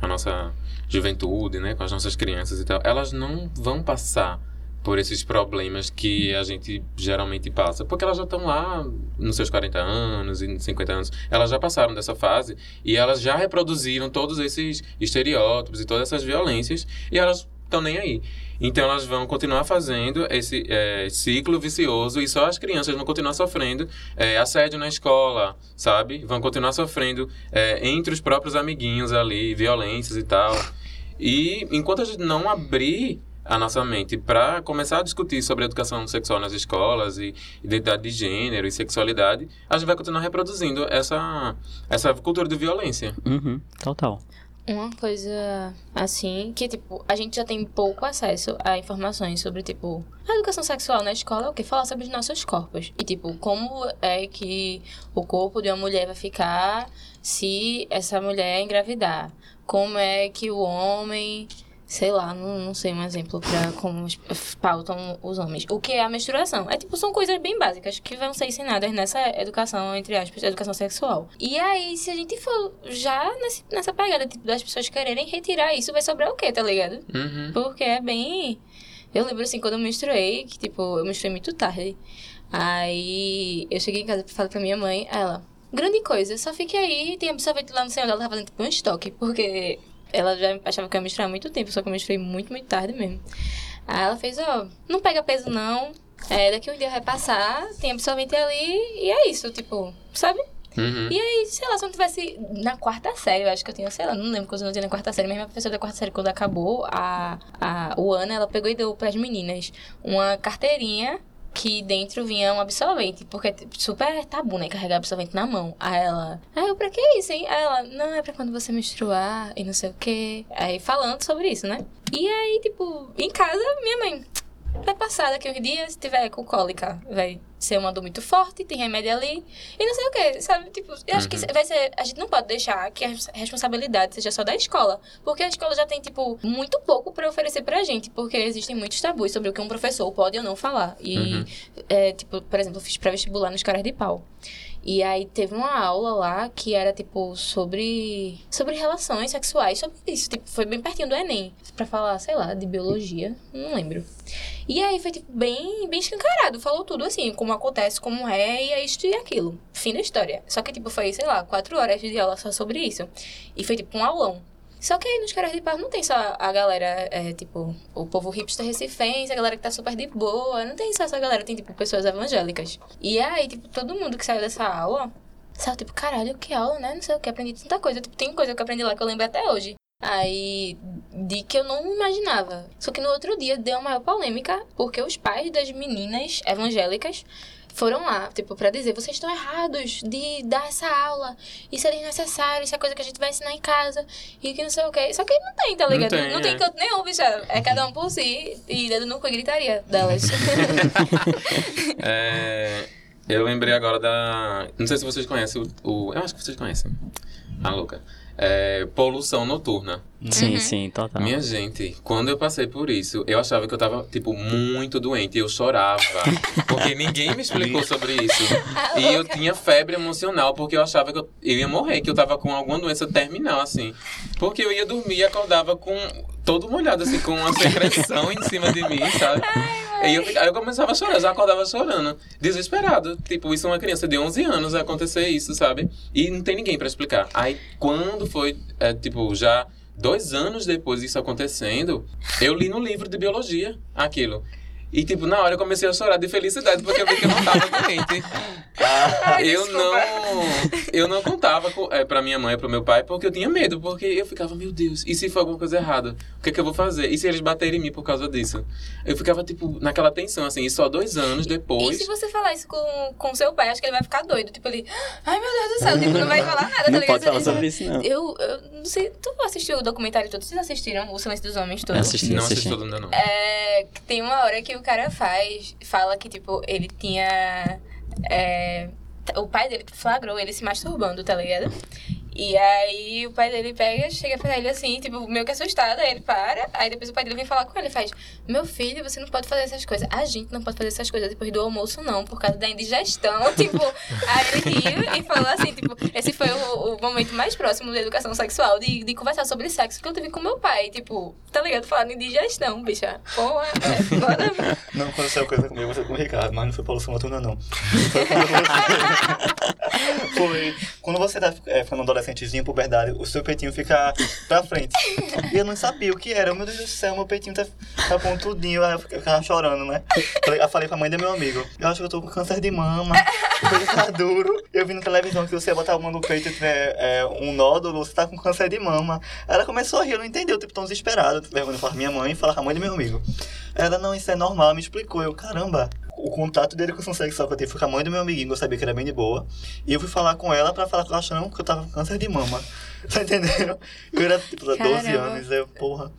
Speaker 1: a nossa juventude, né, com as nossas crianças e tal, elas não vão passar por esses problemas que a gente geralmente passa. Porque elas já estão lá nos seus 40 anos e 50 anos. Elas já passaram dessa fase e elas já reproduziram todos esses estereótipos e todas essas violências e elas estão nem aí. Então elas vão continuar fazendo esse é, ciclo vicioso e só as crianças vão continuar sofrendo é, assédio na escola, sabe? Vão continuar sofrendo é, entre os próprios amiguinhos ali, violências e tal. E enquanto a gente não abrir a nossa mente para começar a discutir sobre educação sexual nas escolas e identidade de gênero e sexualidade, a gente vai continuar reproduzindo essa, essa cultura de violência.
Speaker 3: Uhum, total.
Speaker 2: Uma coisa assim, que tipo, a gente já tem pouco acesso a informações sobre, tipo, a educação sexual na escola é o que? Falar sobre os nossos corpos. E, tipo, como é que o corpo de uma mulher vai ficar se essa mulher engravidar? Como é que o homem sei lá, não, não sei um exemplo para como pautam os homens. O que é a menstruação? É tipo, são coisas bem básicas que vão ser ensinadas nessa educação, entre aspas, educação sexual. E aí, se a gente for já nesse, nessa pegada tipo, das pessoas quererem retirar isso, vai sobrar o quê, tá ligado?
Speaker 1: Uhum.
Speaker 2: Porque é bem. Eu lembro assim, quando eu menstruei, que tipo, eu menstruei muito tarde. Aí eu cheguei em casa e falei pra minha mãe, ela. Grande coisa, só fique aí, tem absorvente lá no céu, ela tava fazendo tipo um estoque, porque ela já achava que eu ia misturar há muito tempo, só que eu misturei muito, muito tarde mesmo. Aí ela fez, ó, oh, não pega peso não, é, daqui um dia vai passar, tem absorvente ali, e é isso, tipo, sabe?
Speaker 1: Uhum.
Speaker 2: E aí, sei lá, se eu não tivesse na quarta série, eu acho que eu tinha, sei lá, não lembro quando eu tinha na quarta série, mas minha professora da quarta série, quando acabou a, a, o ano, ela pegou e deu para as meninas uma carteirinha que dentro vinha um absorvente, porque é super tabu, né? Carregar absorvente na mão. Aí ela, ah, eu pra que isso, hein? Aí ela, não, é pra quando você menstruar e não sei o quê. Aí falando sobre isso, né? E aí, tipo, em casa, minha mãe, vai passar daqui uns dias, se tiver com cólica, vai ser uma dor muito forte, tem remédio ali, e não sei o que, sabe? Tipo, eu acho uhum. que vai ser. A gente não pode deixar que a responsabilidade seja só da escola, porque a escola já tem, tipo, muito pouco para oferecer pra gente, porque existem muitos tabus sobre o que um professor pode ou não falar. E, uhum. é, tipo, por exemplo, eu fiz pré-vestibular nos caras de pau. E aí teve uma aula lá que era, tipo, sobre. sobre relações sexuais, sobre isso. Tipo, foi bem pertinho do Enem. Pra falar, sei lá, de biologia. Não lembro. E aí foi, tipo, bem, bem escancarado. Falou tudo assim, como acontece, como é, e é isto e aquilo. Fim da história. Só que, tipo, foi, sei lá, quatro horas de aula só sobre isso. E foi, tipo, um aulão. Só que aí nos caras de pau não tem só a galera, é, tipo, o povo hipster recifense, a galera que tá super de boa. Não tem só essa galera, tem, tipo, pessoas evangélicas. E aí, tipo, todo mundo que saiu dessa aula, saiu, tipo, caralho, que aula, né? Não sei o que, aprendi tanta coisa. Tipo, tem coisa que eu aprendi lá que eu lembro até hoje. Aí, de que eu não imaginava. Só que no outro dia deu uma maior polêmica, porque os pais das meninas evangélicas foram lá, tipo, pra dizer, vocês estão errados de dar essa aula. Isso é desnecessário, isso é coisa que a gente vai ensinar em casa. E que não sei o quê. Só que não tem, tá ligado?
Speaker 1: tem,
Speaker 2: Não tem,
Speaker 1: é.
Speaker 2: canto nenhum, bicho. É cada um por si. E dedo no cu e gritaria delas.
Speaker 1: É, eu lembrei agora da. Não sei se vocês conhecem o. o- eu acho que vocês conhecem. A louca. É, poluição noturna.
Speaker 3: Sim,
Speaker 2: Uhum.
Speaker 3: sim, total.
Speaker 1: Minha gente, quando eu passei por isso, eu achava que eu tava, tipo, muito doente. Eu chorava. Porque ninguém me explicou sobre isso. E eu tinha febre emocional, porque eu achava que eu, eu ia morrer, que eu tava com alguma doença terminal, assim. Porque eu ia dormir e acordava com todo molhado, assim, com uma secreção em cima de mim, sabe? Aí eu, aí eu começava a chorar, já acordava chorando, desesperado. Tipo, isso é uma criança de 11 anos acontecer isso, sabe? E não tem ninguém pra explicar. Aí quando foi, é, tipo, já dois anos depois disso acontecendo, eu li no livro de biologia aquilo. E, tipo, na hora eu comecei a chorar de felicidade, porque eu vi que eu não tava doente. eu não. Eu não contava com, é, pra minha mãe e pro meu pai, porque eu tinha medo, porque eu ficava, meu Deus, e se for alguma coisa errada? O que é que eu vou fazer? E se eles baterem em mim por causa disso? Eu ficava, tipo, naquela tensão, assim, e só dois anos
Speaker 2: E
Speaker 1: depois.
Speaker 2: se você falar isso com, com seu pai, acho que ele vai ficar doido. Tipo, ele, ai meu Deus do céu, tipo, não vai falar nada, tá
Speaker 3: Não
Speaker 2: ligado?
Speaker 3: pode falar sobre isso, não.
Speaker 2: Eu, eu não sei, tu assistiu o documentário todo? Vocês assistiram O Silêncio dos Homens todo?
Speaker 3: Assisti,
Speaker 1: Não assisti
Speaker 3: assisti.
Speaker 1: todo ainda não.
Speaker 2: É, que tem uma hora que o cara faz, fala que, tipo, ele tinha. é, o pai dele flagrou ele se masturbando, tá ligado? E aí o pai dele pega, chega pra ele assim, tipo, meio que assustado, aí ele para, aí depois o pai dele vem falar com ele, faz, meu filho, você não pode fazer essas coisas. A gente não pode fazer essas coisas depois do almoço, não, por causa da indigestão, tipo, aí ele riu e falou assim, tipo, esse foi o, o momento mais próximo da educação sexual, de, de conversar sobre sexo que eu tive com meu pai, tipo, tá ligado? Falando em indigestão, bicha. Porra, é foda.
Speaker 4: Não aconteceu coisa comigo, foi com o Ricardo, mas não foi poluição noturna, não. Foi quando você, foi quando você tá é, ficando adolescentezinho, puberdade, o seu peitinho fica pra frente. E eu não sabia o que era. Meu Deus do céu, meu peitinho tá, tá pontudinho. Aí eu ficava chorando, né? Eu falei pra mãe do meu amigo, eu acho que eu tô com câncer de mama, o peito tá duro. Eu vi na televisão que você botar a mão no peito e tiver é, um nódulo, você tá com câncer de mama. Ela começou a rir, eu não entendeu, tipo, tão desesperada. Falar com minha mãe e falar com a mãe do meu amigo. Ela, não, isso é normal, me explicou. Eu, caramba, o contato da educação sexual que eu tive foi com a mãe do meu amiguinho, eu sabia que era bem de boa. E eu fui falar com ela pra falar com ela achando que eu tava com câncer de mama. Tá entendendo? Eu era, tipo, 12
Speaker 2: Caramba.
Speaker 4: anos, eu, porra.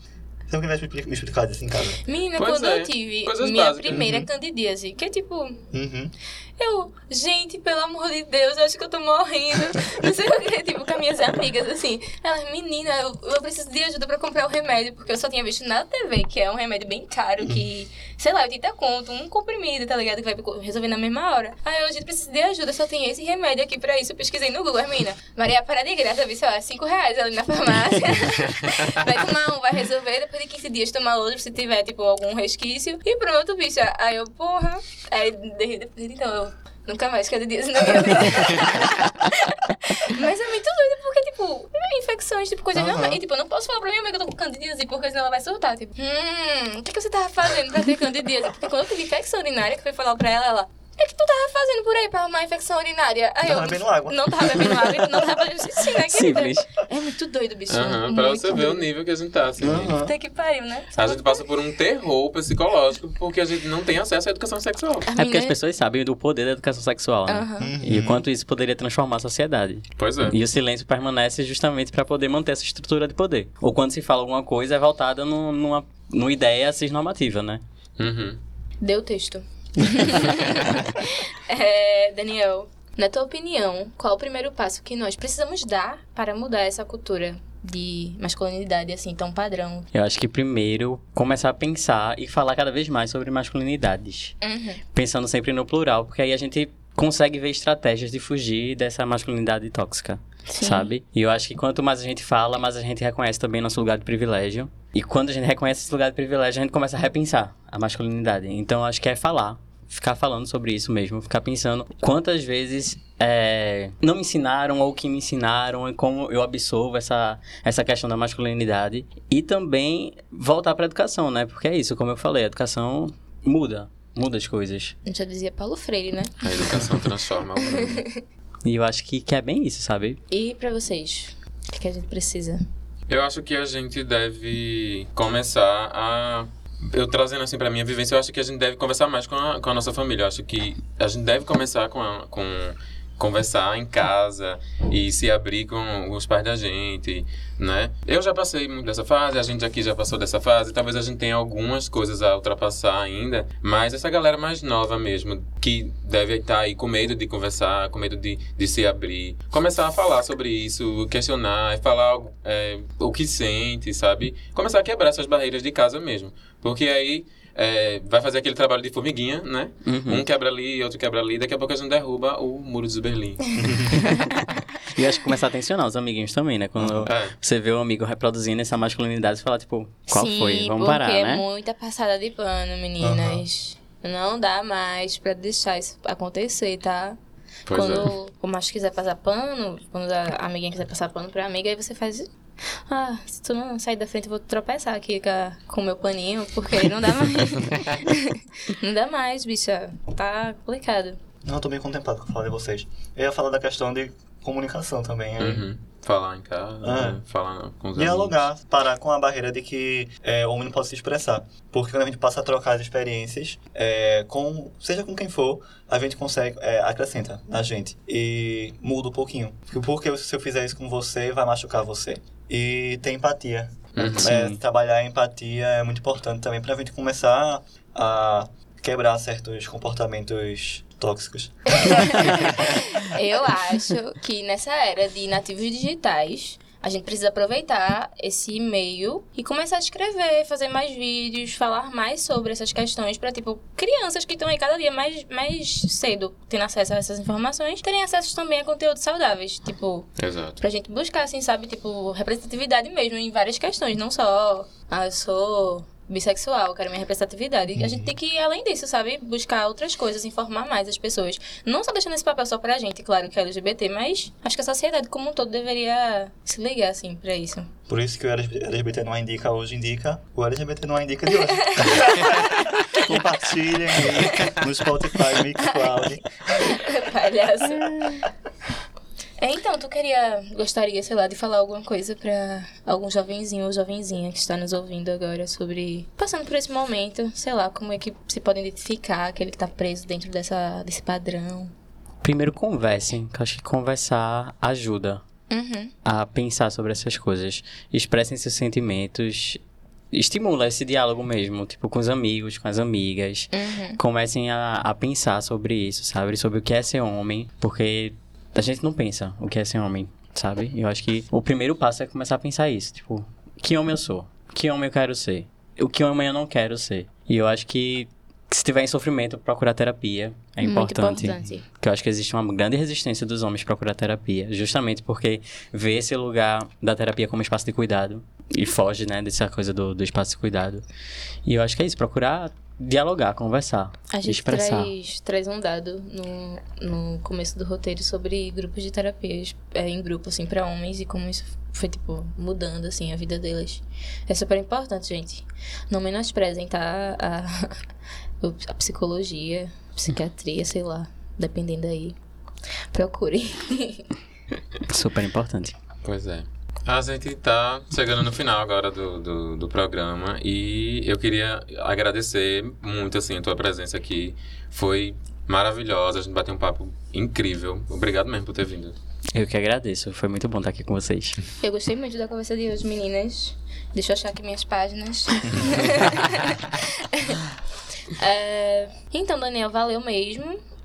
Speaker 4: Você não vai me expli- me explicar isso em casa.
Speaker 2: Menina,
Speaker 1: Pois
Speaker 2: quando
Speaker 1: é,
Speaker 2: eu tive
Speaker 1: coisas
Speaker 2: minha
Speaker 1: básicas.
Speaker 2: primeira
Speaker 4: Uhum.
Speaker 2: candidíase, que é tipo,
Speaker 4: Uhum.
Speaker 2: Eu, gente, pelo amor de Deus, eu acho que eu tô morrendo. Não sei o que, tipo, com as minhas amigas, assim. Elas, menina, eu, eu preciso de ajuda pra comprar o remédio, porque eu só tinha visto na TV, que é um remédio bem caro, que, sei lá, 80 conto, um comprimido, tá ligado? Que vai resolver na mesma hora. Aí eu, gente, preciso de ajuda, só tem esse remédio aqui pra isso. Eu pesquisei no Google, menina. Maria para de graça, vi, sei lá, 5 reais ali na farmácia. vai tomar um, vai resolver, depois de 15 dias tomar outro, se tiver, tipo, algum resquício. E pronto, bicha. Aí eu, porra. Aí então eu nunca mais cada dia minha vida. Mas é muito doido, porque, tipo, infecções, tipo, coisas normais. E, tipo, eu não posso falar pra minha amiga que eu tô com candidíase, porque senão ela vai soltar. Tipo, hum, o que, que você tava fazendo pra ter candidíase? Porque quando eu tive infecção urinária, que foi falar pra ela, ela. O que, tu tava fazendo por aí pra arrumar infecção urinária? Aí
Speaker 4: Tava
Speaker 2: eu
Speaker 4: bebendo água.
Speaker 2: Não tava bebendo água, e não tava fazendo xixi, né, querida?
Speaker 3: Simples.
Speaker 2: É muito doido, bicho.
Speaker 1: Aham, pra você ver o
Speaker 2: doido.
Speaker 1: nível que a gente tá, assim.
Speaker 4: Aham.
Speaker 2: Puta que pariu, né?
Speaker 1: A gente passa por um terror psicológico porque a gente não tem acesso à educação sexual.
Speaker 3: É porque as pessoas sabem do poder da educação sexual, né?
Speaker 2: Aham.
Speaker 3: E o quanto isso poderia transformar a sociedade.
Speaker 1: Pois é.
Speaker 3: E o silêncio permanece justamente para poder manter essa estrutura de poder. Ou quando se fala alguma coisa, é voltada num- numa, numa ideia cisnormativa, né?
Speaker 1: Uhum.
Speaker 2: Deu texto. É, Daniel, na tua opinião, qual o primeiro passo que nós precisamos dar para mudar essa cultura de masculinidade assim tão padrão?
Speaker 3: Eu acho que primeiro começar a pensar e falar cada vez mais sobre masculinidades.
Speaker 2: Uhum.
Speaker 3: Pensando sempre no plural, porque aí a gente consegue ver estratégias de fugir dessa masculinidade tóxica,
Speaker 2: Sim.
Speaker 3: sabe? E eu acho que quanto mais a gente fala, mais a gente reconhece também nosso lugar de privilégio. E quando a gente reconhece esse lugar de privilégio, a gente começa a repensar a masculinidade. Então, eu acho que é falar, ficar falando sobre isso mesmo, ficar pensando quantas vezes é, não me ensinaram ou que me ensinaram e como eu absorvo essa, essa questão da masculinidade. E também voltar para a educação, né? Porque é isso, como eu falei, a educação muda, muda as coisas.
Speaker 2: A gente já dizia Paulo Freire, né?
Speaker 1: A educação transforma o mundo.
Speaker 3: E eu acho que, que é bem isso, sabe?
Speaker 2: E pra vocês? O que, que a gente precisa?
Speaker 1: Eu acho que a gente deve começar a. Eu trazendo assim pra minha vivência, eu acho que a gente deve conversar mais com a, com a nossa família. Eu acho que a gente deve começar com, a- com conversar em casa e se abrir com os pais da gente, né? Eu já passei muito dessa fase, a gente aqui já passou dessa fase, talvez a gente tenha algumas coisas a ultrapassar ainda, mas essa galera mais nova mesmo, que deve estar aí com medo de conversar, com medo de, de se abrir, começar a falar sobre isso, questionar, falar é, o que sente, sabe? Começar a quebrar essas barreiras de casa mesmo, porque aí é, vai fazer aquele trabalho de formiguinha, né?
Speaker 3: Uhum.
Speaker 1: Um quebra ali, outro quebra ali, daqui a pouco a gente derruba o muro de Berlim.
Speaker 3: E acho que começar a atencionar os amiguinhos também, né? Quando
Speaker 1: É.
Speaker 3: você vê o amigo reproduzindo essa masculinidade, você fala, tipo, qual
Speaker 2: Sim,
Speaker 3: foi? Vamos
Speaker 2: porque
Speaker 3: parar,
Speaker 2: é
Speaker 3: né?
Speaker 2: muita passada de pano, meninas. Não dá mais pra deixar isso acontecer, tá?
Speaker 1: Pois é.
Speaker 2: quando o macho quiser passar pano, quando a amiguinha quiser passar pano pra amiga, aí você faz. Ah, se tu não sair da frente, eu vou tropeçar aqui com o meu paninho, porque não dá mais. não dá mais, bicha. Tá complicado.
Speaker 4: Não, eu tô bem contemplado com a fala de vocês. Eu ia falar da questão de comunicação também.
Speaker 1: Uhum. Falar em casa,
Speaker 4: É.
Speaker 1: né? falar com os
Speaker 4: Dialogar, parar com a barreira de que é, o homem não pode se expressar. Porque quando a gente passa a trocar as experiências, é, com, seja com quem for, a gente consegue, é, acrescenta na gente. E muda um pouquinho. Porque se eu fizer isso com você, vai machucar você. E ter empatia.
Speaker 1: Uhum.
Speaker 4: É, trabalhar a empatia é muito importante também pra gente começar a quebrar certos comportamentos tóxicos.
Speaker 2: Eu acho que nessa era de nativos digitais, a gente precisa aproveitar esse meio e começar a escrever, fazer mais vídeos, falar mais sobre essas questões para tipo crianças que estão aí cada dia mais, mais cedo tendo acesso a essas informações, terem acesso também a conteúdos saudáveis, tipo
Speaker 1: Exato.
Speaker 2: pra gente buscar assim, sabe, tipo representatividade mesmo em várias questões, não só ah, eu sou bissexual, eu quero minha representatividade. A gente tem que ir além disso, sabe? Buscar outras coisas, informar mais as pessoas. Não só deixando esse papel só pra gente, claro que é LGBT, mas acho que a sociedade como um todo deveria se ligar, assim, pra isso.
Speaker 4: Por isso que o LGBT não indica hoje, indica o LGBT não indica de hoje. Compartilhem aí no Spotify, Mixcloud.
Speaker 2: Palhaço. É, Então, tu queria, gostaria, sei lá, de falar alguma coisa pra algum jovenzinho ou jovenzinha que está nos ouvindo agora sobre passando por esse momento, sei lá, como é que se pode identificar aquele que tá preso dentro dessa, desse padrão.
Speaker 3: Primeiro conversem, que eu acho que conversar ajuda
Speaker 2: Uhum.
Speaker 3: a pensar sobre essas coisas. Expressem seus sentimentos. Estimula esse diálogo mesmo, tipo, com os amigos, com as amigas.
Speaker 2: Uhum.
Speaker 3: Comecem a, a pensar sobre isso, sabe? Sobre o que é ser homem, porque a gente não pensa o que é ser homem, sabe? Eu acho que o primeiro passo é começar a pensar isso, tipo, que homem eu sou? Que homem eu quero ser? O que homem eu não quero ser? E eu acho que se tiver em sofrimento, procurar terapia é importante.
Speaker 2: importante.
Speaker 3: Porque eu acho que existe uma grande resistência dos homens procurar terapia, justamente porque vê esse lugar da terapia como espaço de cuidado e foge, né, dessa coisa do, do espaço de cuidado. E eu acho que é isso, procurar dialogar, conversar,
Speaker 2: A gente
Speaker 3: expressar.
Speaker 2: traz, traz um dado no, no começo do roteiro sobre grupos de terapias é, em grupo, assim, pra homens e como isso foi, tipo, mudando, assim, a vida deles. É super importante, gente. Não menosprezem, tá? A, a psicologia, psiquiatria, sei lá, dependendo aí. Procurem.
Speaker 3: Super importante.
Speaker 1: Pois é. A gente tá chegando no final agora do, do, do programa e eu queria agradecer muito, assim, a tua presença aqui. Foi maravilhosa, a gente bateu um papo incrível. Obrigado mesmo por ter vindo.
Speaker 3: Eu que agradeço, foi muito bom estar aqui com vocês.
Speaker 2: Eu gostei muito da conversa de hoje, meninas. Deixa eu achar aqui minhas páginas. É, Então, Daniel, valeu mesmo.